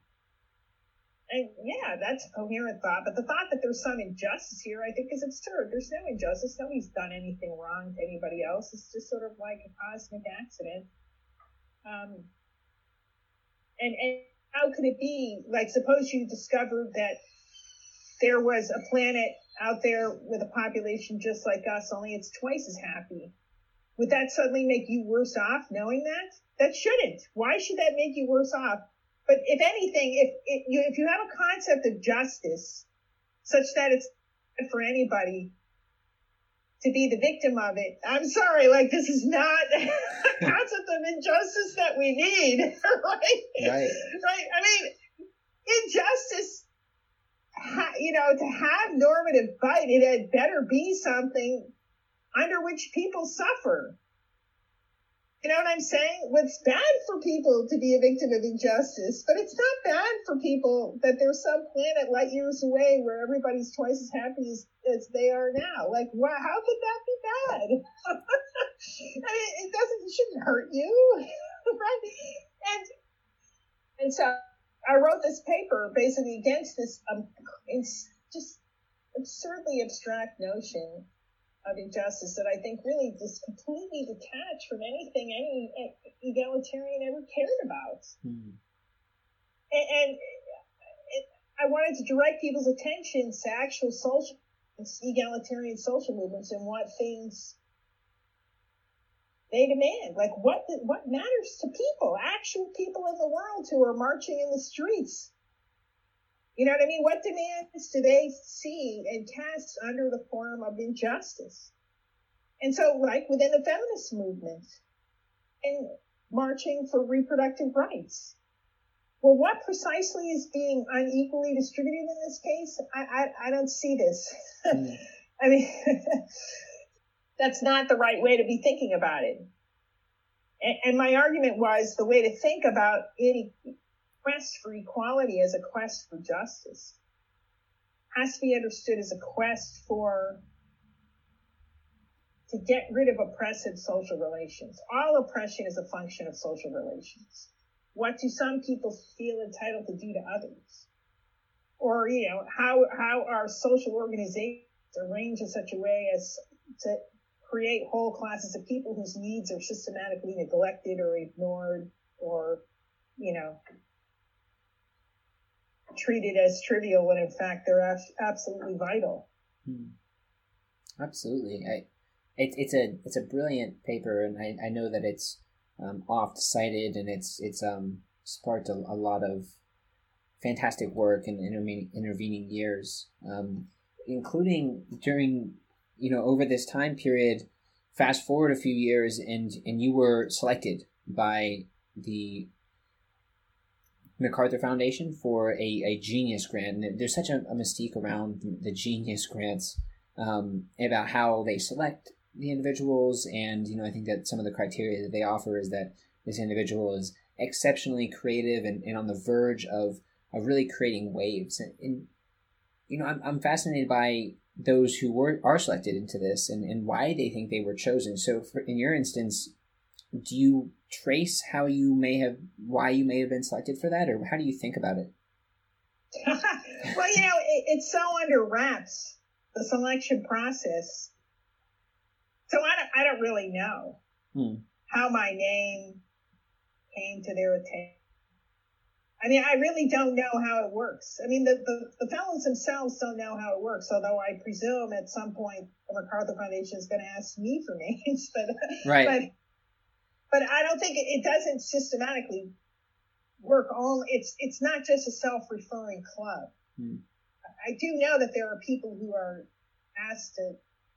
And yeah, that's a coherent thought. But the thought that there's some injustice here, I think, is absurd. There's no injustice. Nobody's done anything wrong to anybody else. It's just sort of like a cosmic accident. Um, and, and how could it be? Like, suppose you discovered that there was a planet out there with a population just like us, only it's twice as happy. Would that suddenly make you worse off knowing that? That shouldn't. Why should that make you worse off? But if anything, if, if you if you have a concept of justice such that it's for anybody to be the victim of it, I'm sorry, like this is not a concept of injustice that we need, right? Right. Right. I mean, injustice, you know, to have normative bite, it had better be something under which people suffer. You know what I'm saying? It's bad for people to be a victim of injustice, but it's not bad for people that there's some planet light years away where everybody's twice as happy as, as they are now. Like, wow, how could that be bad? I mean, it doesn't, it shouldn't hurt you, right? And, and so I wrote this paper basically against this, um, just absurdly abstract notion of injustice that I think really just completely detached from anything any egalitarian ever cared about. Mm. And, and it, I wanted to direct people's attention to actual social, egalitarian social movements and what things they demand. Like what what matters to people, actual people in the world who are marching in the streets you know what I mean? What demands do they see and cast under the form of injustice? And so, like within the feminist movement and marching for reproductive rights. Well, what precisely is being unequally distributed in this case? I, I, I don't see this. Mm. I mean, that's not the right way to be thinking about it. And, and my argument was the way to think about it quest for equality as a quest for justice has to be understood as a quest for to get rid of oppressive social relations. All oppression is a function of social relations. What do some people feel entitled to do to others? Or, you know, how, how are social organizations arranged in such a way as to create whole classes of people whose needs are systematically neglected or ignored or, you know, treated as trivial when in fact they're absolutely vital. Hmm. Absolutely. I, it, it's a it's a brilliant paper, and I, I know that it's um, oft cited, and it's it's um, sparked a, a lot of fantastic work in intervening intervening years, um, including during you know over this time period. Fast forward a few years, and and you were selected by the MacArthur Foundation for a, a Genius Grant. And there's such a, a mystique around the Genius Grants um, about how they select the individuals, and you know, I think that some of the criteria that they offer is that this individual is exceptionally creative and, and on the verge of of really creating waves. And, and you know, I'm, I'm fascinated by those who were are selected into this and, and why they think they were chosen. So, for, in your instance, do you trace how you may have why you may have been selected for that, or how do you think about it? well, you know, it, it's so under wraps the selection process. So I don't, I don't really know hmm. how my name came to their attention. I mean, I really don't know how it works. I mean, the, the, the fellows themselves don't know how it works, although I presume at some point the MacArthur Foundation is going to ask me for names. But, right. but but I don't think it, it doesn't systematically work all it's it's not just a self-referring club hmm. i do know that there are people who are asked to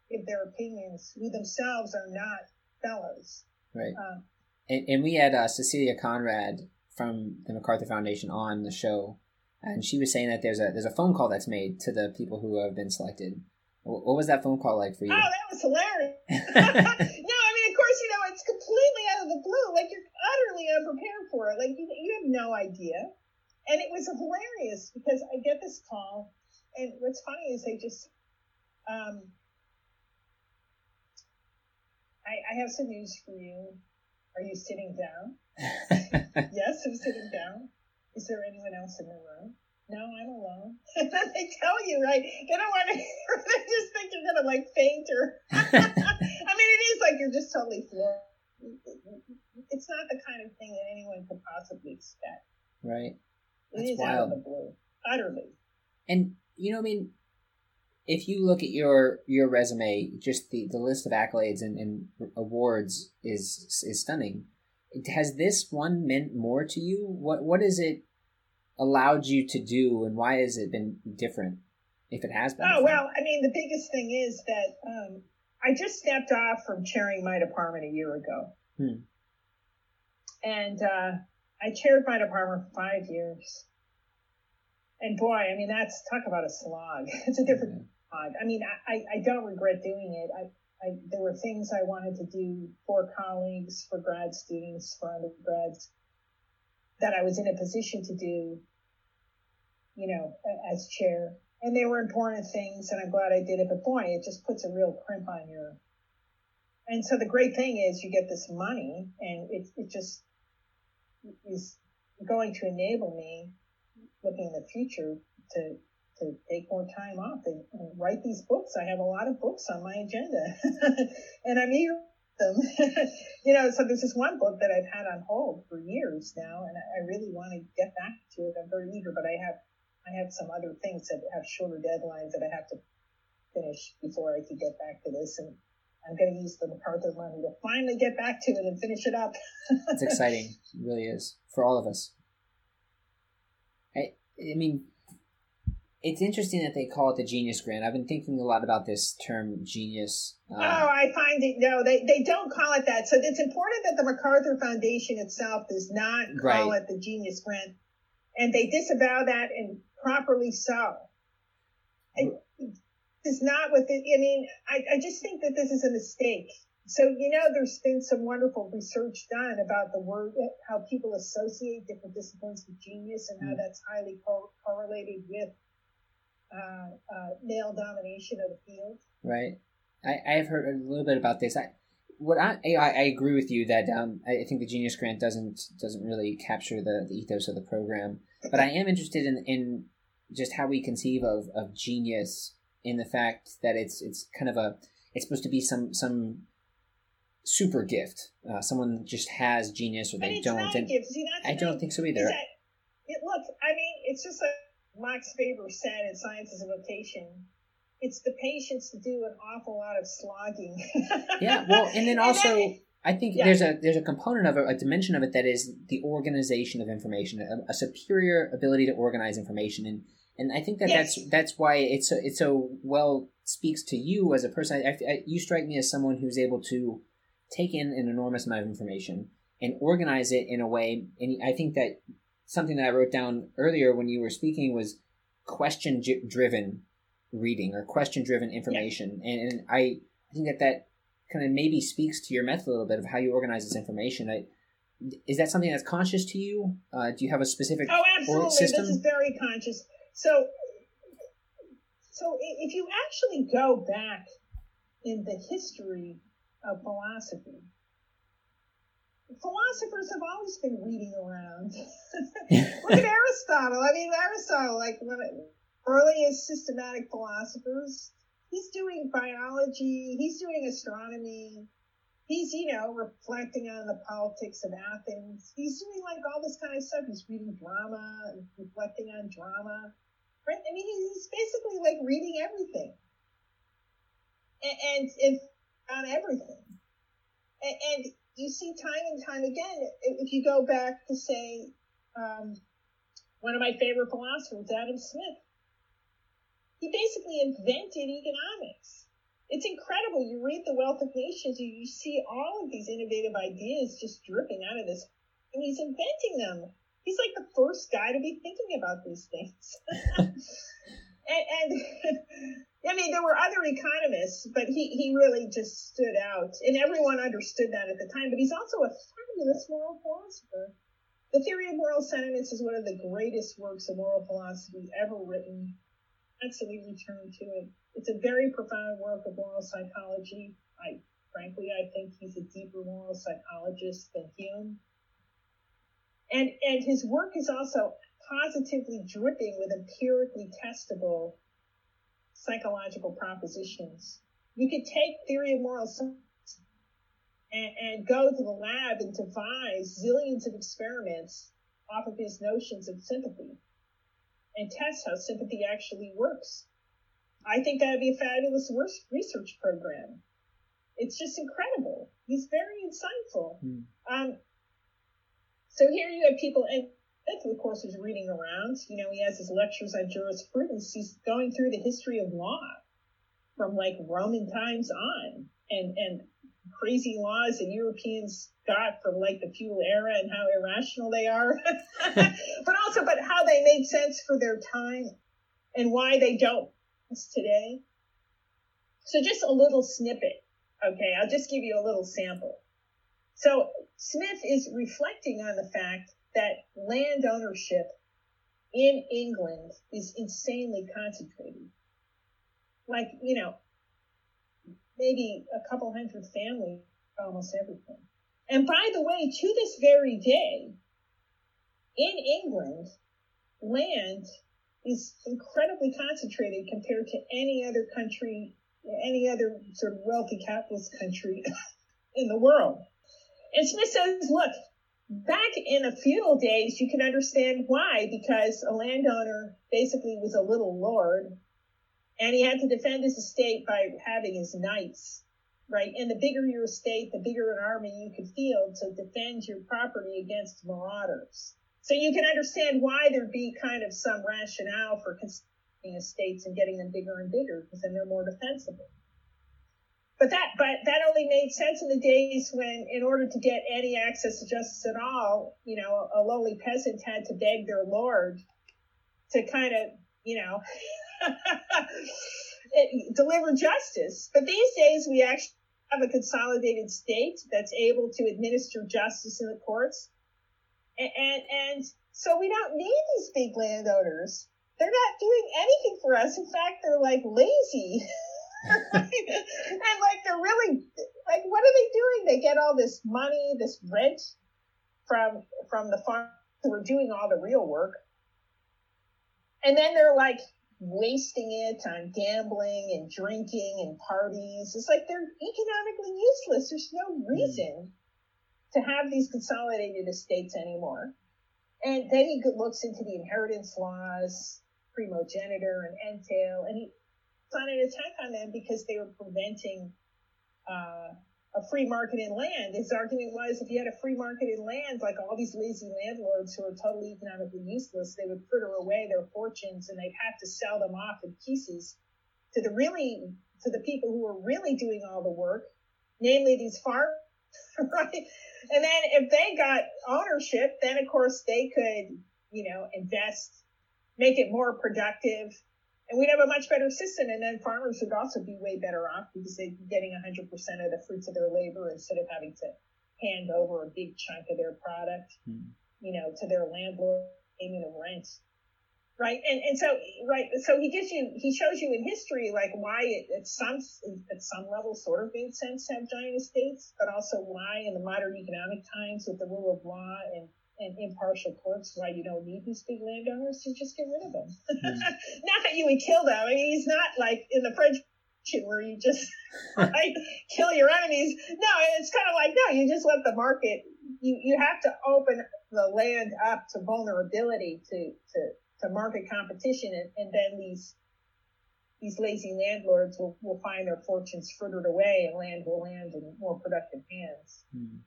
give their opinions who themselves are not fellows right um, and, and, we had uh, cecilia conrad from the macarthur foundation on the show and she was saying that there's a there's a phone call that's made to the people who have been selected what was that phone call like for you? Oh, that was hilarious. no, I mean, of course, you know, it's completely out of the blue. Like, you're utterly unprepared for it. Like, you, you have no idea. And it was hilarious because I get this call, and what's funny is they just, um, I, I have some news for you. Are you sitting down? yes, I'm sitting down. Is there anyone else in the room? no, I'm alone. And then they tell you, right? They don't want to hear. They just think you're gonna like faint or. I mean, it is like you're just totally floored. It's not the kind of thing that anyone could possibly expect. Right. That's it is wild. out of the blue, utterly. And you know, I mean, if you look at your your resume, just the, the list of accolades and, and awards is is stunning. Has this one meant more to you? What what is it allowed you to do, and why has it been different? If it has been. Oh well, I mean, the biggest thing is that um, I just stepped off from chairing my department a year ago, hmm. And uh, I chaired my department for five years. and boy, I mean, that's talk about a slog. It's a different mm-hmm. slog. I mean, I, I don't regret doing it. I, I, there were things I wanted to do for colleagues, for grad students, for undergrads that I was in a position to do, you know, as chair. And they were important things, and I'm glad I did it. But boy, it just puts a real crimp on your. And so the great thing is you get this money, and it it just is going to enable me, looking in the future, to to take more time off and, and, write these books. I have a lot of books on my agenda, and I'm eager them. you know, so there's this one book that I've had on hold for years now, and I, I really want to get back to it. I'm very eager, but I have I have some other things that have shorter deadlines that I have to finish before I could get back to this, and I'm going to use the MacArthur money to finally get back to it and finish it up. it's exciting, it really is for all of us. I, I mean, it's interesting that they call it the Genius Grant. I've been thinking a lot about this term genius. Um, oh, I find it no, they they don't call it that. So it's important that the MacArthur Foundation itself does not call right. it the Genius Grant, and they disavow that, and properly so. It's not what the, I mean. I, I just think that this is a mistake. So you know, there's been some wonderful research done about the word, how people associate different disciplines with genius, and how mm. that's highly co- correlated with uh, uh, male domination of the field. Right. I, I've heard a little bit about this. I, what I, I, I agree with you that um, I think the Genius Grant doesn't doesn't really capture the, the ethos of the program, but I am interested in, in just how we conceive of, of genius in the fact that it's it's kind of a it's supposed to be some some super gift. Uh, someone just has genius or they don't. and See, I don't think so either. That, it, look, I mean, it's just like Max Weber said in Science as a Vocation, it's the patience to do an awful lot of slogging. yeah, well, and then also. And then, I think yeah. there's a there's a component of it, a dimension of it that is the organization of information, a, a superior ability to organize information, and and I think that yes. that's that's why it's so, it so well speaks to you as a person. I, I, you strike me as someone who's able to take in an enormous amount of information and organize it in a way, and I think that something that I wrote down earlier when you were speaking was question driven reading or question driven information. Yeah. And, and, I, I think that that kind of maybe speaks to your method a little bit of how you organize this information. I, is that something that's conscious to you? Uh, do you have a specific oh, absolutely. System? This is very conscious. So, so if you actually go back in the history of philosophy, philosophers have always been reading around. Look at Aristotle. I mean, Aristotle, like one of the earliest systematic philosophers, he's doing biology, he's doing astronomy, he's, you know, reflecting on the politics of Athens. He's doing like all this kind of stuff. He's reading drama and reflecting on drama. Right? I mean, he's basically like reading everything. And, and, and on everything. And, and you see time and time again, if you go back to say, um, one of my favorite philosophers, Adam Smith, he basically invented economics. It's incredible. You read The Wealth of Nations, you, you see all of these innovative ideas just dripping out of this, and he's inventing them. He's like the first guy to be thinking about these things. and, and I mean, there were other economists, but he, he really just stood out. And everyone understood that at the time. But he's also a fabulous moral philosopher. The Theory of Moral Sentiments is one of the greatest works of moral philosophy ever written. Absolutely turn to it. It's a very profound work of moral psychology. I frankly, I think he's a deeper moral psychologist than Hume. And and his work is also positively dripping with empirically testable psychological propositions. You could take theory of moral science and, and go to the lab and devise zillions of experiments off of his notions of sympathy and test how sympathy actually works. I think that would be a fabulous research program. It's just incredible. He's very insightful. Mm. Um, so here you have people, and of course, is reading around. You know, he has his lectures on jurisprudence. He's going through the history of law from like Roman times on, and and crazy laws that Europeans got from like the feudal era and how irrational they are, but also, but how they made sense for their time and why they don't today. So just a little snippet. Okay. I'll just give you a little sample. So Smith is reflecting on the fact that land ownership in England is insanely concentrated. Like, you know, maybe a couple hundred families, almost everything. And by the way, to this very day, in England, land is incredibly concentrated compared to any other country, any other sort of wealthy capitalist country in the world. And Smith says, look, back in the feudal days, you can understand why, because a landowner basically was a little lord and he had to defend his estate by having his knights, right? And the bigger your estate, the bigger an army you could field to defend your property against marauders. So you can understand why there'd be kind of some rationale for constructing estates and getting them bigger and bigger because then they're more defensible. But that, but that only made sense in the days when, in order to get any access to justice at all, you know, a lowly peasant had to beg their lord to kind of, you know, deliver justice. But these days we actually have a consolidated state that's able to administer justice in the courts. And, and, and so we don't need these big landowners. They're not doing anything for us. In fact, they're like lazy. and like they're really like what are they doing? They get all this money, this rent from from the farm who are doing all the real work. And then they're like wasting it on gambling and drinking and parties. It's like they're economically useless. There's no hmm. reason to have these consolidated estates anymore. And then he looks into the inheritance laws, primogeniture and entail, and he on an attack on them because they were preventing uh, a free market in land. His argument was if you had a free market in land, like all these lazy landlords who are totally economically useless, they would fritter away their fortunes and they'd have to sell them off in pieces to the really to the people who were really doing all the work, namely these farmers, right? And then if they got ownership, then of course they could, you know, invest, make it more productive, and we'd have a much better system. And then farmers would also be way better off because they'd be getting 100% of the fruits of their labor instead of having to hand over a big chunk of their product, mm. you know, to their landlord payment of rent. Right. And, and so, right. So he gives you, he shows you in history, like why it, at some, at some level sort of made sense to have giant estates, but also why in the modern economic times with the rule of law and and impartial courts why you don't need these big landowners to just get rid of them. Mm. not that you would kill them. I mean, he's not like in the French where you just right, kill your enemies. No, it's kind of like no, you just let the market. You you have to open the land up to vulnerability to to to market competition, and, and then these these lazy landlords will, will find their fortunes frittered away, and land will land in more productive hands. Hmm.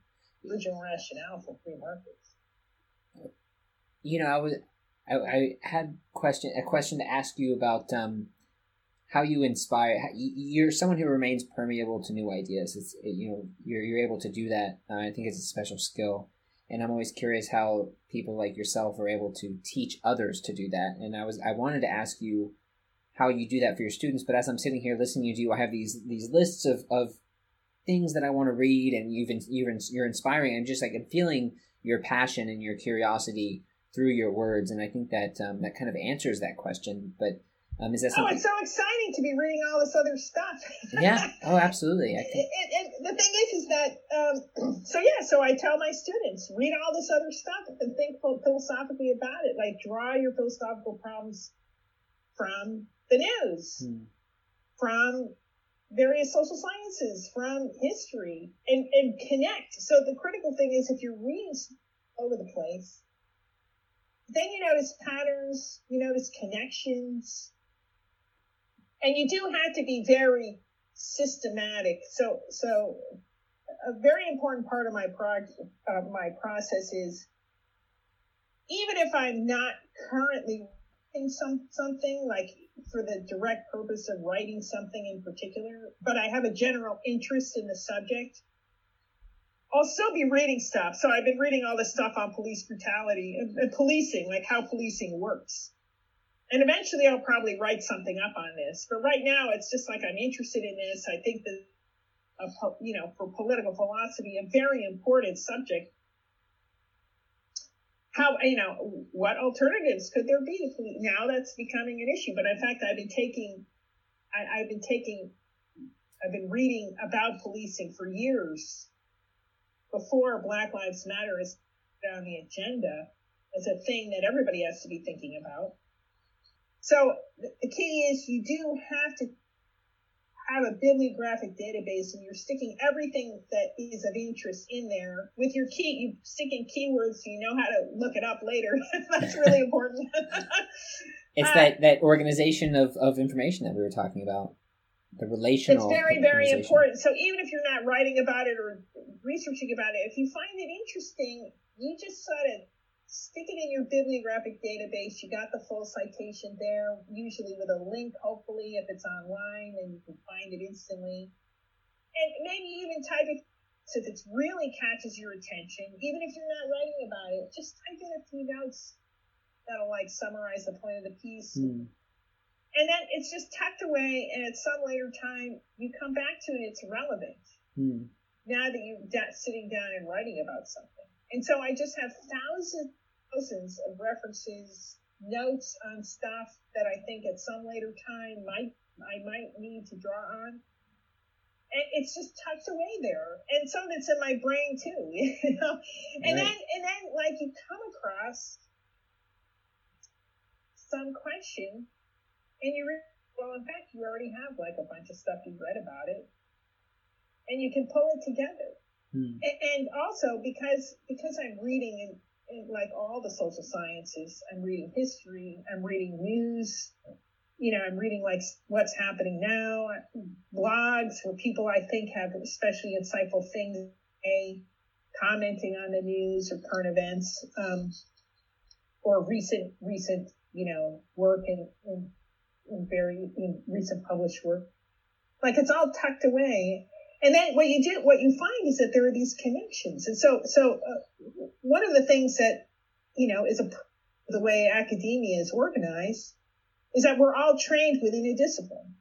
Original rationale for free markets you know, I was I, I had question a question to ask you about um, how you inspire. You're someone who remains permeable to new ideas. It's you know you're you're able to do that. Uh, I think it's a special skill, and I'm always curious how people like yourself are able to teach others to do that. And I was I wanted to ask you how you do that for your students. But as I'm sitting here listening to you, I have these these lists of of things that I want to read, and you've you've you're inspiring. I'm just like I'm feeling your passion and your curiosity through your words, and I think that um, that kind of answers that question. But um, is that something? Oh, it's so exciting to be reading all this other stuff. yeah. Oh, absolutely. I think. And, and the thing is, is that um, so yeah. So I tell my students read all this other stuff and think philosophically about it. Like draw your philosophical problems from the news, hmm. from various social sciences, from history, and and connect. So the critical thing is if you're reading over the place then you notice patterns, you notice connections, and you do have to be very systematic. So, so a very important part of my prog- uh, my process is even if I'm not currently in some something like for the direct purpose of writing something in particular, but I have a general interest in the subject. I'll still be reading stuff. So I've been reading all this stuff on police brutality and, and policing, like how policing works. And eventually I'll probably write something up on this. But right now it's just like I'm interested in this. I think that, uh, you know, for political philosophy, a very important subject. How, you know, what alternatives could there be? Now that's becoming an issue. But in fact, I've been taking, I, I've been taking, I've been reading about policing for years before Black Lives Matter is on the agenda as a thing that everybody has to be thinking about. So the key is you do have to have a bibliographic database and you're sticking everything that is of interest in there with your key you sticking keywords so you know how to look it up later. That's really important. It's uh, that that organization of, of information that we were talking about the relational it's very very important. So even if you're not writing about it or researching about it if you find it interesting you just sort of stick it in your bibliographic database. You got the full citation there usually with a link hopefully if it's online and you can find it instantly. And maybe even type it so if it really catches your attention even if you're not writing about it just type in a few notes that'll like summarize the point of the piece. Mm and then it's just tucked away, and at some later time, you come back to it, it's relevant. Hmm. Now that you're sitting down and writing about something. And so I just have thousands, thousands of references, notes on stuff that I think at some later time might I might need to draw on. And it's just tucked away there. And some of it's in my brain too, you know. And right. then and then like you come across some question and you re- well, in fact, you already have like a bunch of stuff you've read about it, and you can pull it together. Hmm. And, and, also because because I'm reading in, in like all the social sciences, I'm reading history, I'm reading news. You know, I'm reading like what's happening now, blogs where people I think have especially insightful things, a commenting on the news or current events, um, or recent recent you know work in, in very recent published work. Like it's all tucked away. And then what you do, what you find is that there are these connections. And so, so uh, one of the things that, you know, is a, the way academia is organized is that we're all trained within a discipline.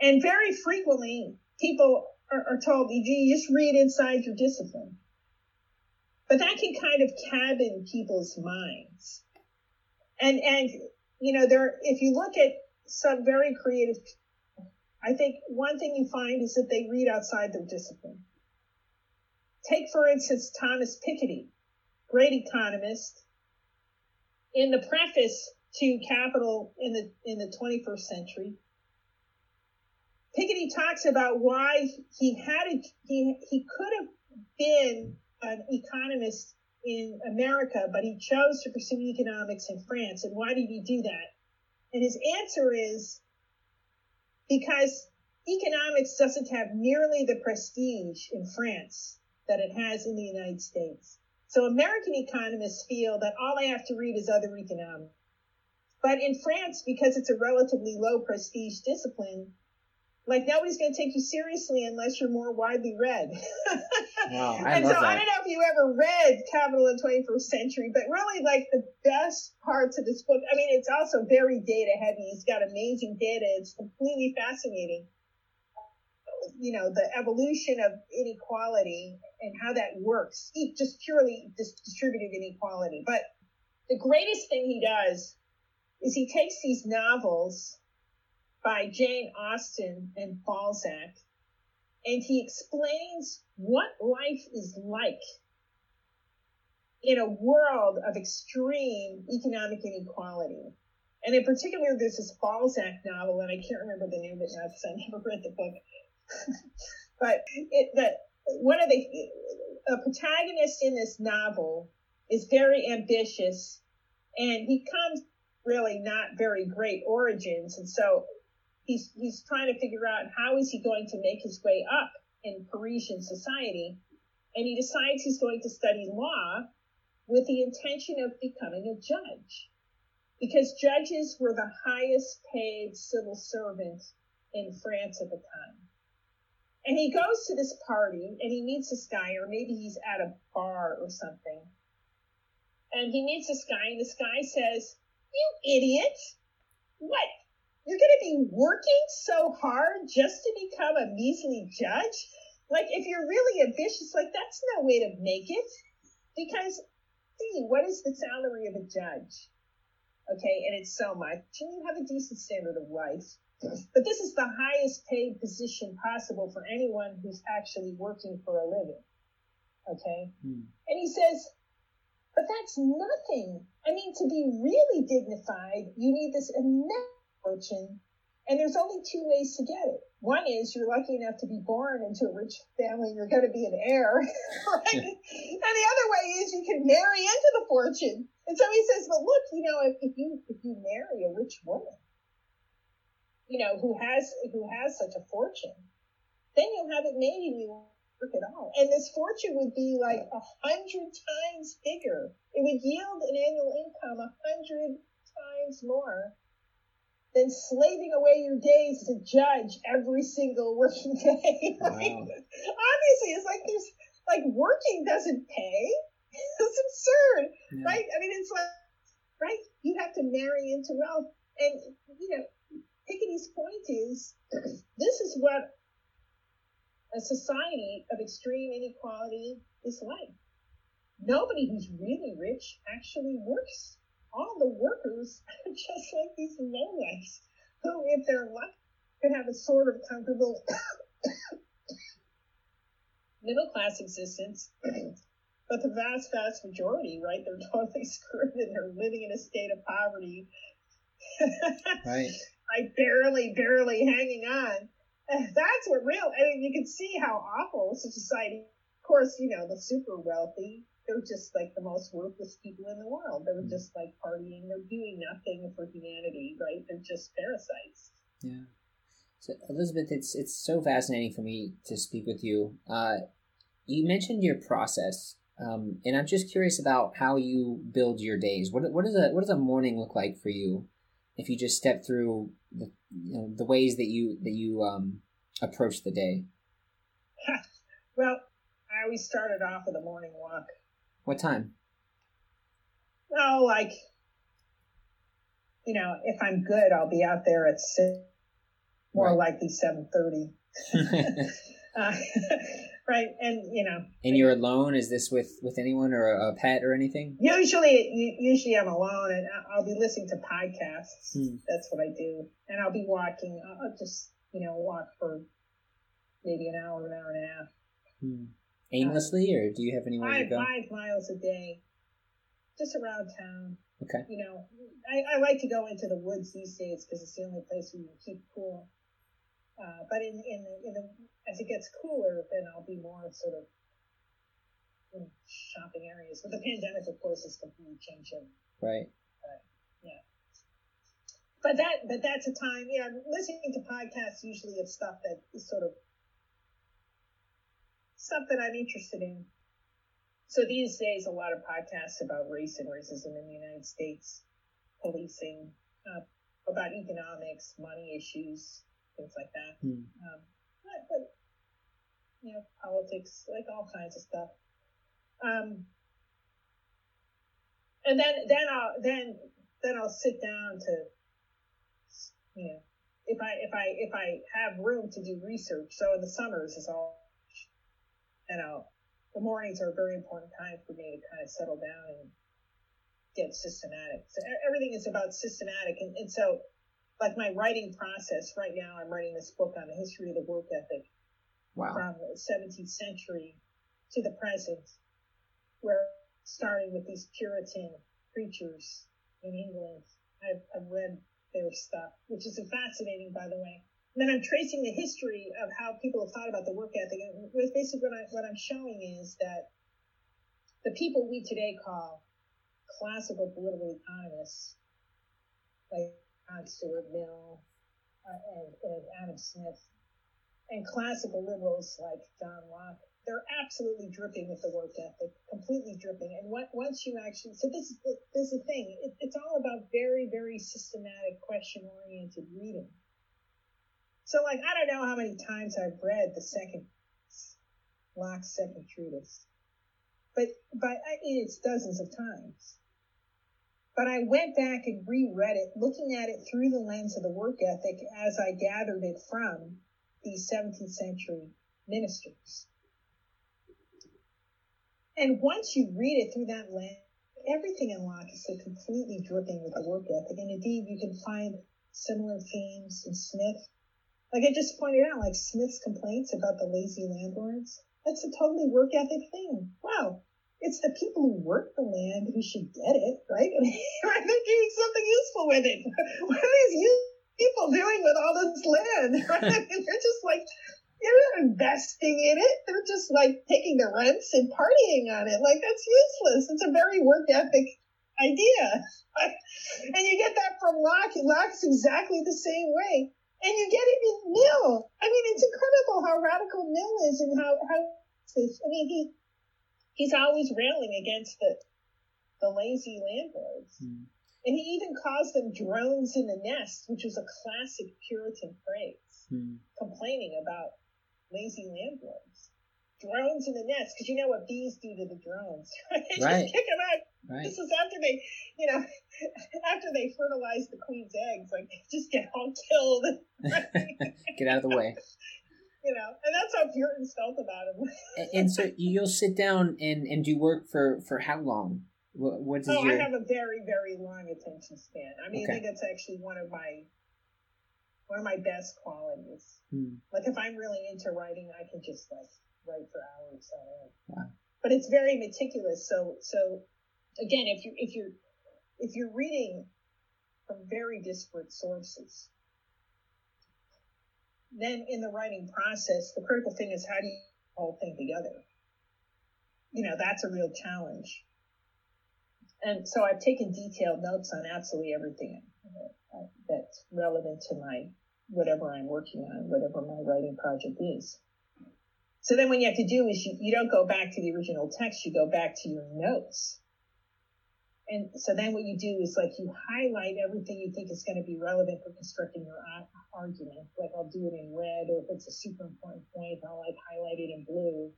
And very frequently people are, are told, you just read inside your discipline. But that can kind of cabin people's minds. And, and, you know, there, if you look at some very creative I think one thing you find is that they read outside their discipline. Take, for instance, Thomas Piketty, great economist. In the preface to Capital in the, in the 21st century, Piketty talks about why he had a, he, he could have been an economist in America, but he chose to pursue economics in France. And why did he do that? And his answer is because economics doesn't have nearly the prestige in France that it has in the United States. So American economists feel that all they have to read is other economics. But in France, because it's a relatively low prestige discipline, like nobody's going to take you seriously unless you're more widely read. Wow, I and so that. I don't know if you ever read Capital in the 21st Century, but really like the best parts of this book. I mean, it's also very data heavy. It's got amazing data. It's completely fascinating. You know, the evolution of inequality and how that works, just purely distributed inequality. But the greatest thing he does is he takes these novels by Jane Austen and Balzac. And he explains what life is like in a world of extreme economic inequality. And in particular, there's this Balzac novel, and I can't remember the name of it now because I never read the book. but it, that one of the a protagonist in this novel is very ambitious, and he comes really not very great origins, and so he's he's trying to figure out how is he going to make his way up in Parisian society, and he decides he's going to study law with the intention of becoming a judge, because judges were the highest paid civil servant in France at the time. And he goes to this party and he meets this guy, or maybe he's at a bar or something. And he meets this guy, and this guy says, You idiot! What? You're going to be working so hard just to become a measly judge? Like, if you're really ambitious, like, that's no way to make it. Because, see, what is the salary of a judge? Okay, and it's so much. And you have a decent standard of life. But this is the highest paid position possible for anyone who's actually working for a living. Okay? Hmm. And he says, but that's nothing. I mean, to be really dignified, you need this immense fortune. And there's only two ways to get it. One is you're lucky enough to be born into a rich family and you're going to be an heir. Right? and the other way is you can marry into the fortune. And so he says, but look, you know, if, if you if you marry a rich woman, you know, who has who has such a fortune, then you'll have it made and you won't work at all. And this fortune would be like a hundred times bigger. It would yield an annual income a hundred times more than slaving away your days to judge every single working day. Wow. Obviously, it's like there's like working doesn't pay. it's absurd, yeah. right? I mean, it's like right. You have to marry into wealth, and you know, Piketty's point is this is what a society of extreme inequality is like. Nobody who's really rich actually works all the workers are just like these lowlifes who, if they're lucky, could have a sort of comfortable middle class existence. but the vast, vast majority, right, they're totally screwed and they're living in a state of poverty. right. like barely, barely hanging on. That's what real, I mean, you can see how awful such a society. Of course, you know, the super wealthy they're just like the most worthless people in the world. They're mm. just like partying. They're doing nothing for humanity, right? They're just parasites. Yeah. So Elizabeth, it's it's so fascinating for me to speak with you. Uh, you mentioned your process, um, and I'm just curious about how you build your days. What what does a what does a morning look like for you? If you just step through the you know the ways that you that you um, approach the day. well, I always started off with a morning walk. What time? Oh, like, you know, if I'm good, I'll be out there at six, more right. likely 7.30. uh, right. And, you know. And you're alone? Is this with, with anyone or a, a pet or anything? Usually, usually I'm alone and I'll be listening to podcasts. Hmm. That's what I do. And I'll be walking. I'll just, you know, walk for maybe an hour, an hour and a half. Hmm aimlessly, or do you have anywhere five, to go? Five miles a day, just around town. Okay. You know, I, I like to go into the woods these days because it's the only place where you can keep cool. Uh, but in in the, in the as it gets cooler, then I'll be more sort of in shopping areas. But the pandemic, of course, has completely changed it. Right. yeah. But that but that's a time. Yeah, listening to podcasts usually of stuff that is sort of stuff that I'm interested in. So these days, a lot of podcasts about race and racism in the United States, policing, uh, about economics, money issues, things like that. Hmm. Um, but, but, you know, politics, like all kinds of stuff. Um, and then, then I'll, then, then I'll sit down to, you know, if I, if I, if I have room to do research. So in the summers is all you know, the mornings are a very important time for me to kind of settle down and get systematic. So everything is about systematic. And, and so, like my writing process right now, I'm writing this book on the history of the work ethic wow. from the 17th century to the present, where starting with these Puritan preachers in England, I've, I've read their stuff, which is fascinating, by the way then I'm tracing the history of how people have thought about the work ethic. And basically what, I, what I'm showing is that the people we today call classical political economists, like John Stuart Mill uh, and, and Adam Smith, and classical liberals like John Locke, they're absolutely dripping with the work ethic, completely dripping. And what, once you actually, so this is this is the thing. It, it's all about very, very systematic, question-oriented reading So, like, I don't know how many times I've read the second Locke's second treatise, but but it's dozens of times. But I went back and reread it, looking at it through the lens of the work ethic as I gathered it from these 17th century ministers. And once you read it through that lens, everything in Locke is completely dripping with the work ethic. And indeed, you can find similar themes in Smith. Like I just pointed out, like Smith's complaints about the lazy landlords. That's a totally work ethic thing. Wow. It's the people who work the land who should get it, right? I they're doing something useful with it. What are these people doing with all this land? Right? They're just like, they're not investing in it. They're just like taking the rents and partying on it. Like that's useless. It's a very work ethic idea. and you get that from Locke. Locke's exactly the same way. And you get it in Mill. I mean, it's incredible how radical Mill is and how, how I mean, he, he's always railing against the, the lazy landlords. Mm. And he even calls them drones in the nest, which was a classic Puritan phrase, mm. complaining about lazy landlords. Drones in the nest, because you know what bees do to the drones. they right. just kick them out. Right. This is after they, you know, after they fertilize the queen's eggs, like they just get all killed. get out of the way. you know, and that's how Puritans felt about him. and, and, so you'll sit down and, and do work for, for how long? What, what's oh, your... I have a very, very long attention span. I mean, okay. I think that's actually one of my one of my best qualities. Hmm. Like if I'm really into writing, I can just like write for hours Wow. But it's very meticulous. So so again, if you if you're if you're reading from very disparate sources, then in the writing process, the critical thing is how do you all thing together? You know, that's a real challenge. And so I've taken detailed notes on absolutely everything that's relevant to my whatever I'm working on, whatever my writing project is. So then what you have to do is you, you don't go back to the original text, you go back to your notes. And so then what you do is like you highlight everything you think is going to be relevant for constructing your argument. Like I'll do it in red, or if it's a super important point, I'll like highlight it in blue.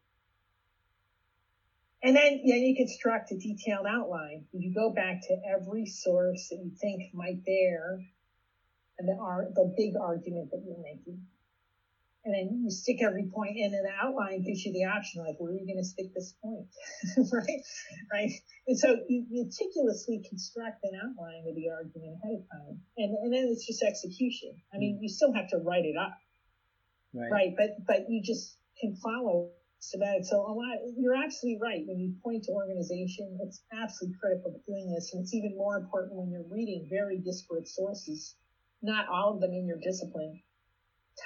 And then, yeah, you construct a detailed outline. You go back to every source that you think might bear the, the big argument that you're making. And then you stick every point in and the outline gives you the option, like, where are you going to stick this point? right? Right. And so you meticulously construct an outline of the argument ahead of time. And, and then it's just execution. I mean, mm. you still have to write it up. Right. right? But, but you just can follow that. So a lot, you're absolutely right. When you point to organization, it's absolutely critical to doing this. And it's even more important when you're reading very disparate sources not all of them in your discipline,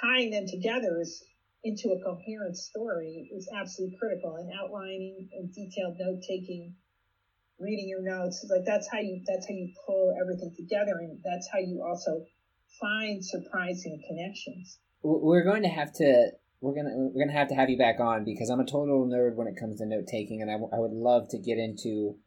tying them together is into a coherent story. Is absolutely critical and outlining and detailed note taking reading your notes. Like that's how you that's how you pull everything together and that's how you also find surprising connections. We're going to have to we're gonna we're gonna have to have you back on because i'm a total nerd when it comes to note taking and I, w- I would love to get into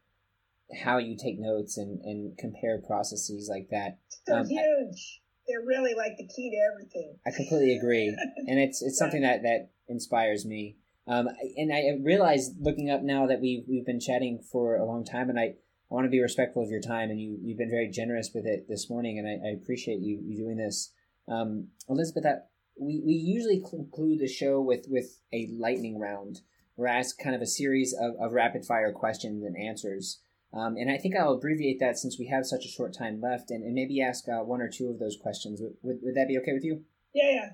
how you take notes and, and compare processes like that. So um, huge they're really like the key to everything. I completely agree, and it's it's something that that inspires me. Um, and I realize looking up now that we've we've been chatting for a long time, and I, I want to be respectful of your time, and you you've been very generous with it this morning, and I, I appreciate you you doing this, um, Elizabeth. That we we usually conclude the show with with a lightning round. We're asked kind of a series of, of rapid fire questions and answers. Um, and I think I'll abbreviate that since we have such a short time left and, and maybe ask uh, one or two of those questions. Would, would, would, that be okay with you? Yeah, yeah.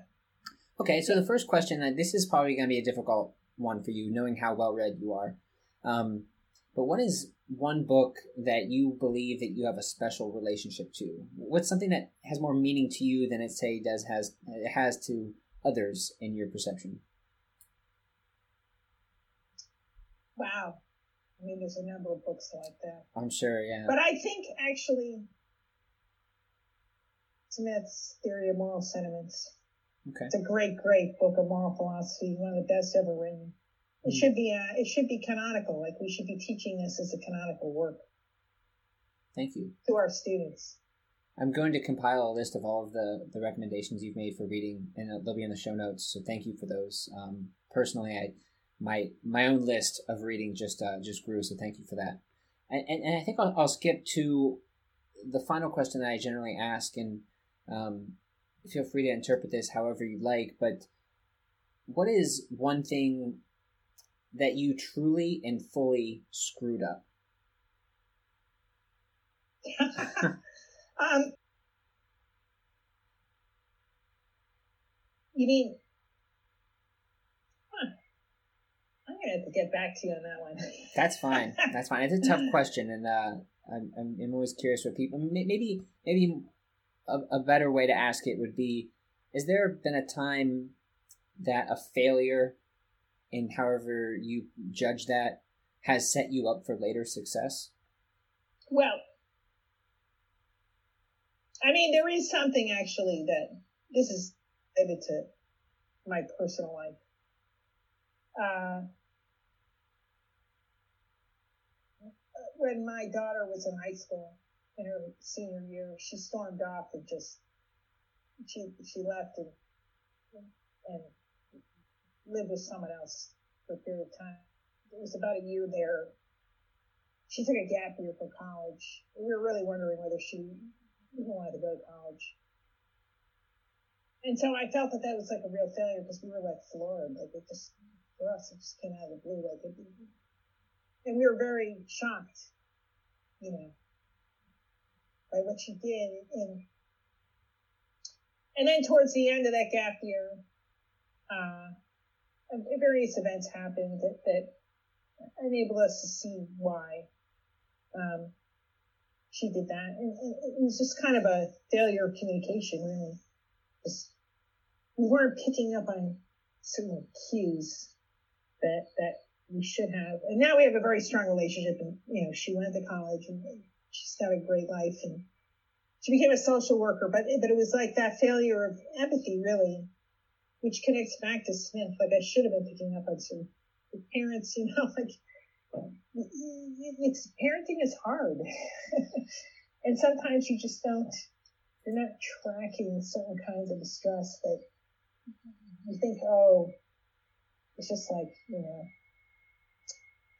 Okay, so the first question, uh, this is probably going to be a difficult one for you, knowing how well read you are. Um, but what is one book that you believe that you have a special relationship to? What's something that has more meaning to you than it say does has it has to others in your perception? Wow. I mean, there's a number of books like that. I'm sure, yeah. But I think actually Smith's Theory of Moral Sentiments. Okay. It's a great, great book of moral philosophy, one of the best ever written. It mm. should be uh, it should be canonical. Like we should be teaching this as a canonical work. Thank you. To our students. I'm going to compile a list of all of the, the recommendations you've made for reading, and they'll be in the show notes. So thank you for those. Um, personally, I my my own list of reading just uh, just grew. So thank you for that. And, and, and I think I'll, I'll, skip to the final question that I generally ask, and um, feel free to interpret this however you like. But what is one thing that you truly and fully screwed up? um, you mean gonna have to get back to you on that one. That's fine. That's fine. It's a tough question, and uh, I'm, I'm always curious what people. Maybe maybe a, a better way to ask it would be: Is there been a time that a failure, in however you judge that, has set you up for later success? Well, I mean, there is something actually that this is related to my personal life. Uh, when my daughter was in high school in her senior year, she stormed off and just she she left and and lived with someone else for a period of time. It was about a year there. She took a gap year for college. We were really wondering whether she even wanted to go to college. And so I felt that that was like a real failure because we were like floored. Like it just, for us, it just came out of the blue. Like it, and we were very shocked, you know, by what she did. And and then towards the end of that gap year, uh, various events happened that, that enabled us to see why um, she did that. And, it was just kind of a failure of communication, really. Just, we weren't picking up on certain cues that that we should have. And now we have a very strong relationship. And you know, she went to college and she's got a great life, and she became a social worker. But but it was like that failure of empathy, really, which connects back to Smith. Like I should have been picking up on some parents, you know, like it's parenting is hard, and sometimes you just don't. You're not tracking certain kinds of distress that you think, oh, it's just like you know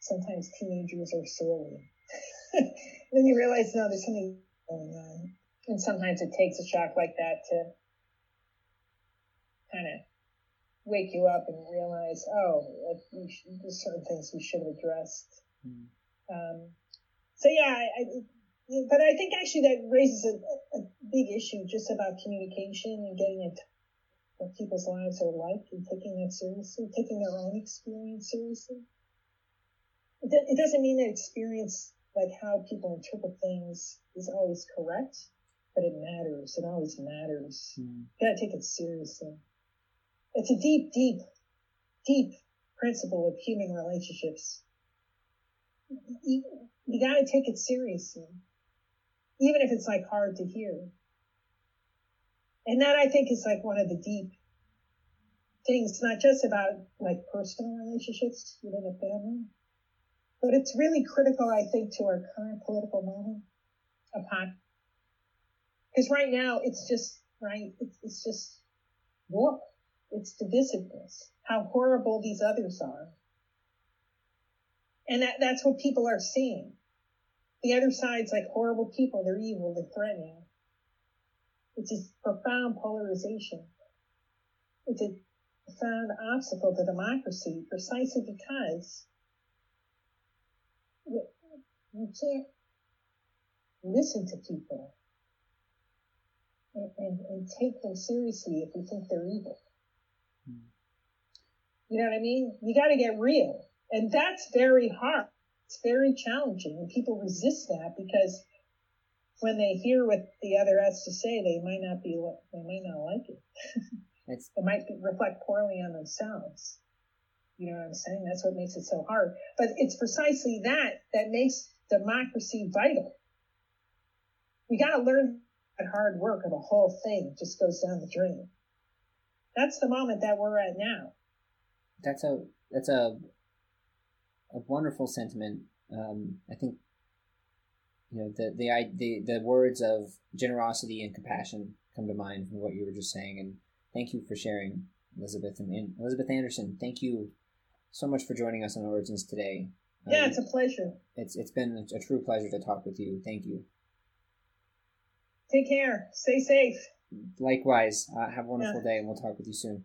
sometimes teenagers are surly. then you realize, no, there's something going on. And sometimes it takes a shock like that to kind of wake you up and realize, oh, should, there's certain things we should have addressed. Mm. Um, so yeah, I, I, but I think actually that raises a, a, big issue just about communication and getting into what people's lives are like and taking that seriously, taking their own experience seriously it doesn't mean that experience, like how people interpret things, is always correct, but it matters. It always matters. Mm. You gotta take it seriously. It's a deep, deep, deep principle of human relationships. You, you gotta take it seriously, even if it's like hard to hear. And that I think is like one of the deep things. It's not just about like personal relationships within a family but it's really critical, I think, to our current political moment upon, because right now it's just, right, it's, it's just war. It's divisiveness, how horrible these others are. And that, that's what people are seeing. The other side's like horrible people. They're evil. They're threatening. It's a profound polarization. It's a profound obstacle to democracy precisely because you can't listen to people and, and, and take them seriously if you think they're evil. Hmm. You know what I mean? You got to get real. And that's very hard. It's very challenging. And people resist that because when they hear what the other has to say, they might not be, they might not like it. it might reflect poorly on themselves. You know what I'm saying? That's what makes it so hard. But it's precisely that that makes democracy vital. We got to learn that hard work or the whole thing just goes down the drain. That's the moment that we're at now. That's a that's a a wonderful sentiment. Um, I think you know the the the the words of generosity and compassion come to mind from what you were just saying, and thank you for sharing, Elizabeth and, and Elizabeth Anderson. Thank you so much for joining us on Origins today. Yeah, um, it's a pleasure. It's it's been a true pleasure to talk with you. Thank you. Take care. Stay safe. Likewise. Uh, have a wonderful yeah. day, and we'll talk with you soon.